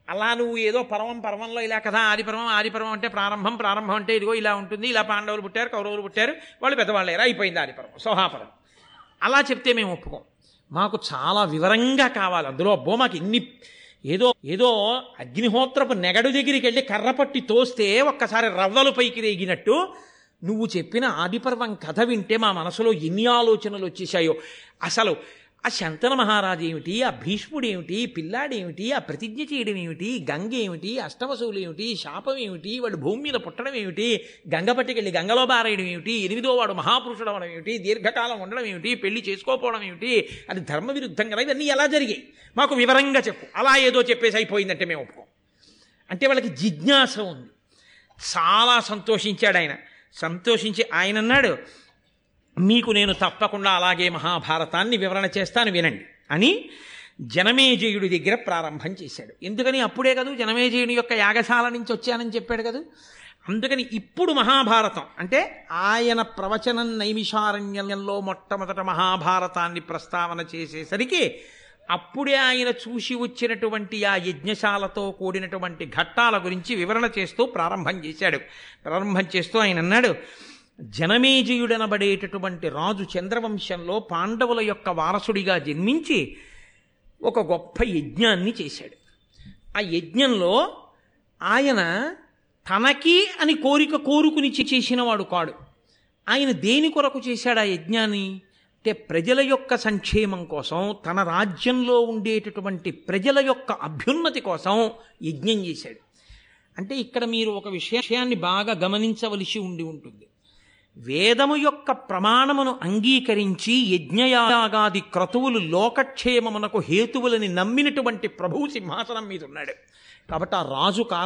అలా నువ్వు ఏదో పర్వం పర్వంలో ఇలా కదా ఆది పర్వం అంటే ప్రారంభం ప్రారంభం అంటే ఇదిగో ఇలా ఉంటుంది ఇలా పాండవులు పుట్టారు కౌరవులు పుట్టారు వాళ్ళు పెద్దవాళ్ళేరా అయిపోయింది ఆది సోహాపరం అలా చెప్తే మేము ఒప్పుకోం. మాకు చాలా వివరంగా కావాలి. అందులో అబ్బో మాకు ఇన్ని ఏదో ఏదో అగ్నిహోత్రపు నెగడు దగ్గరికి వెళ్ళి కర్ర పట్టి తోస్తే ఒక్కసారి రవ్వలు పైకి రేగినట్టు నువ్వు చెప్పిన ఆదిపర్వం కథ వింటే మా మనసులో ఎన్ని ఆలోచనలు వచ్చేసాయో అసలు ఆ శంతన మహారాజు ఏమిటి? ఆ భీష్ముడు ఏమిటి? పిల్లాడేమిటి ఆ ప్రతిజ్ఞ చేయడం ఏమిటి? గంగ ఏమిటి? అష్టవసువులు ఏమిటి? శాపం ఏమిటి? వాడు భూమి మీద పుట్టడం ఏమిటి? గంగ పట్టుకెళ్ళి గంగలో బారేయడం ఏమిటి? ఎనిమిదో వాడు మహాపురుషుడు అవడం ఏమిటి? దీర్ఘకాలం ఉండడం ఏమిటి? పెళ్ళి చేసుకోకపోవడం ఏమిటి? అది ధర్మ విరుద్ధం కదా ఇవన్నీ ఎలా జరిగాయి? మాకు వివరంగా చెప్పు. అలా ఏదో చెప్పేసి అయిపోయిందంటే మేము ఒప్పుకోం. అంటే వాళ్ళకి జిజ్ఞాస ఉంది. చాలా సంతోషించాడు ఆయన. సంతోషించి ఆయన అన్నాడు మీకు నేను తప్పకుండా అలాగే మహాభారతాన్ని వివరణ చేస్తాను వినండి. అని జనమేజయుడి దగ్గర ప్రారంభం చేశాడు. ఎందుకని? అప్పుడే కదూ జనమేజయుని యొక్క యాగశాల నుంచి వచ్చానని చెప్పాడు కదూ? అందుకని ఇప్పుడు మహాభారతం అంటే ఆయన ప్రవచనం నైమిషారణ్యంలో మొట్టమొదట మహాభారతాన్ని ప్రస్తావన చేసేసరికి అప్పుడే ఆయన చూసి వచ్చినటువంటి ఆ యజ్ఞశాలతో కూడినటువంటి ఘట్టాల గురించి వివరణ చేస్తూ ప్రారంభం చేశాడు. ప్రారంభం చేస్తూ ఆయన అన్నాడు జనమేజయుడనబడేటటువంటి రాజు చంద్రవంశంలో పాండవుల యొక్క వారసుడిగా జన్మించి ఒక గొప్ప యజ్ఞాన్ని చేశాడు. ఆ యజ్ఞంలో ఆయన తనకి అని కోరిక కోరుకుని చేసినవాడు కాడు. ఆయన దేని కొరకు చేశాడు ఆ యజ్ఞాన్ని? అంటే ప్రజల యొక్క సంక్షేమం కోసం తన రాజ్యంలో ఉండేటటువంటి ప్రజల యొక్క అభ్యున్నతి కోసం యజ్ఞం చేశాడు. అంటే ఇక్కడ మీరు ఒక విషయాన్ని బాగా గమనించవలసి ఉండి ఉంటుంది. వేదము యొక్క ప్రమాణమును అంగీకరించి యజ్ఞయాగాది క్రతువులు లోకక్షేమమునకు హేతువులని నమ్మినటువంటి ప్రభువు సింహాసనం మీద ఉన్నాడు కాబట్టి ఆ రాజు కారణం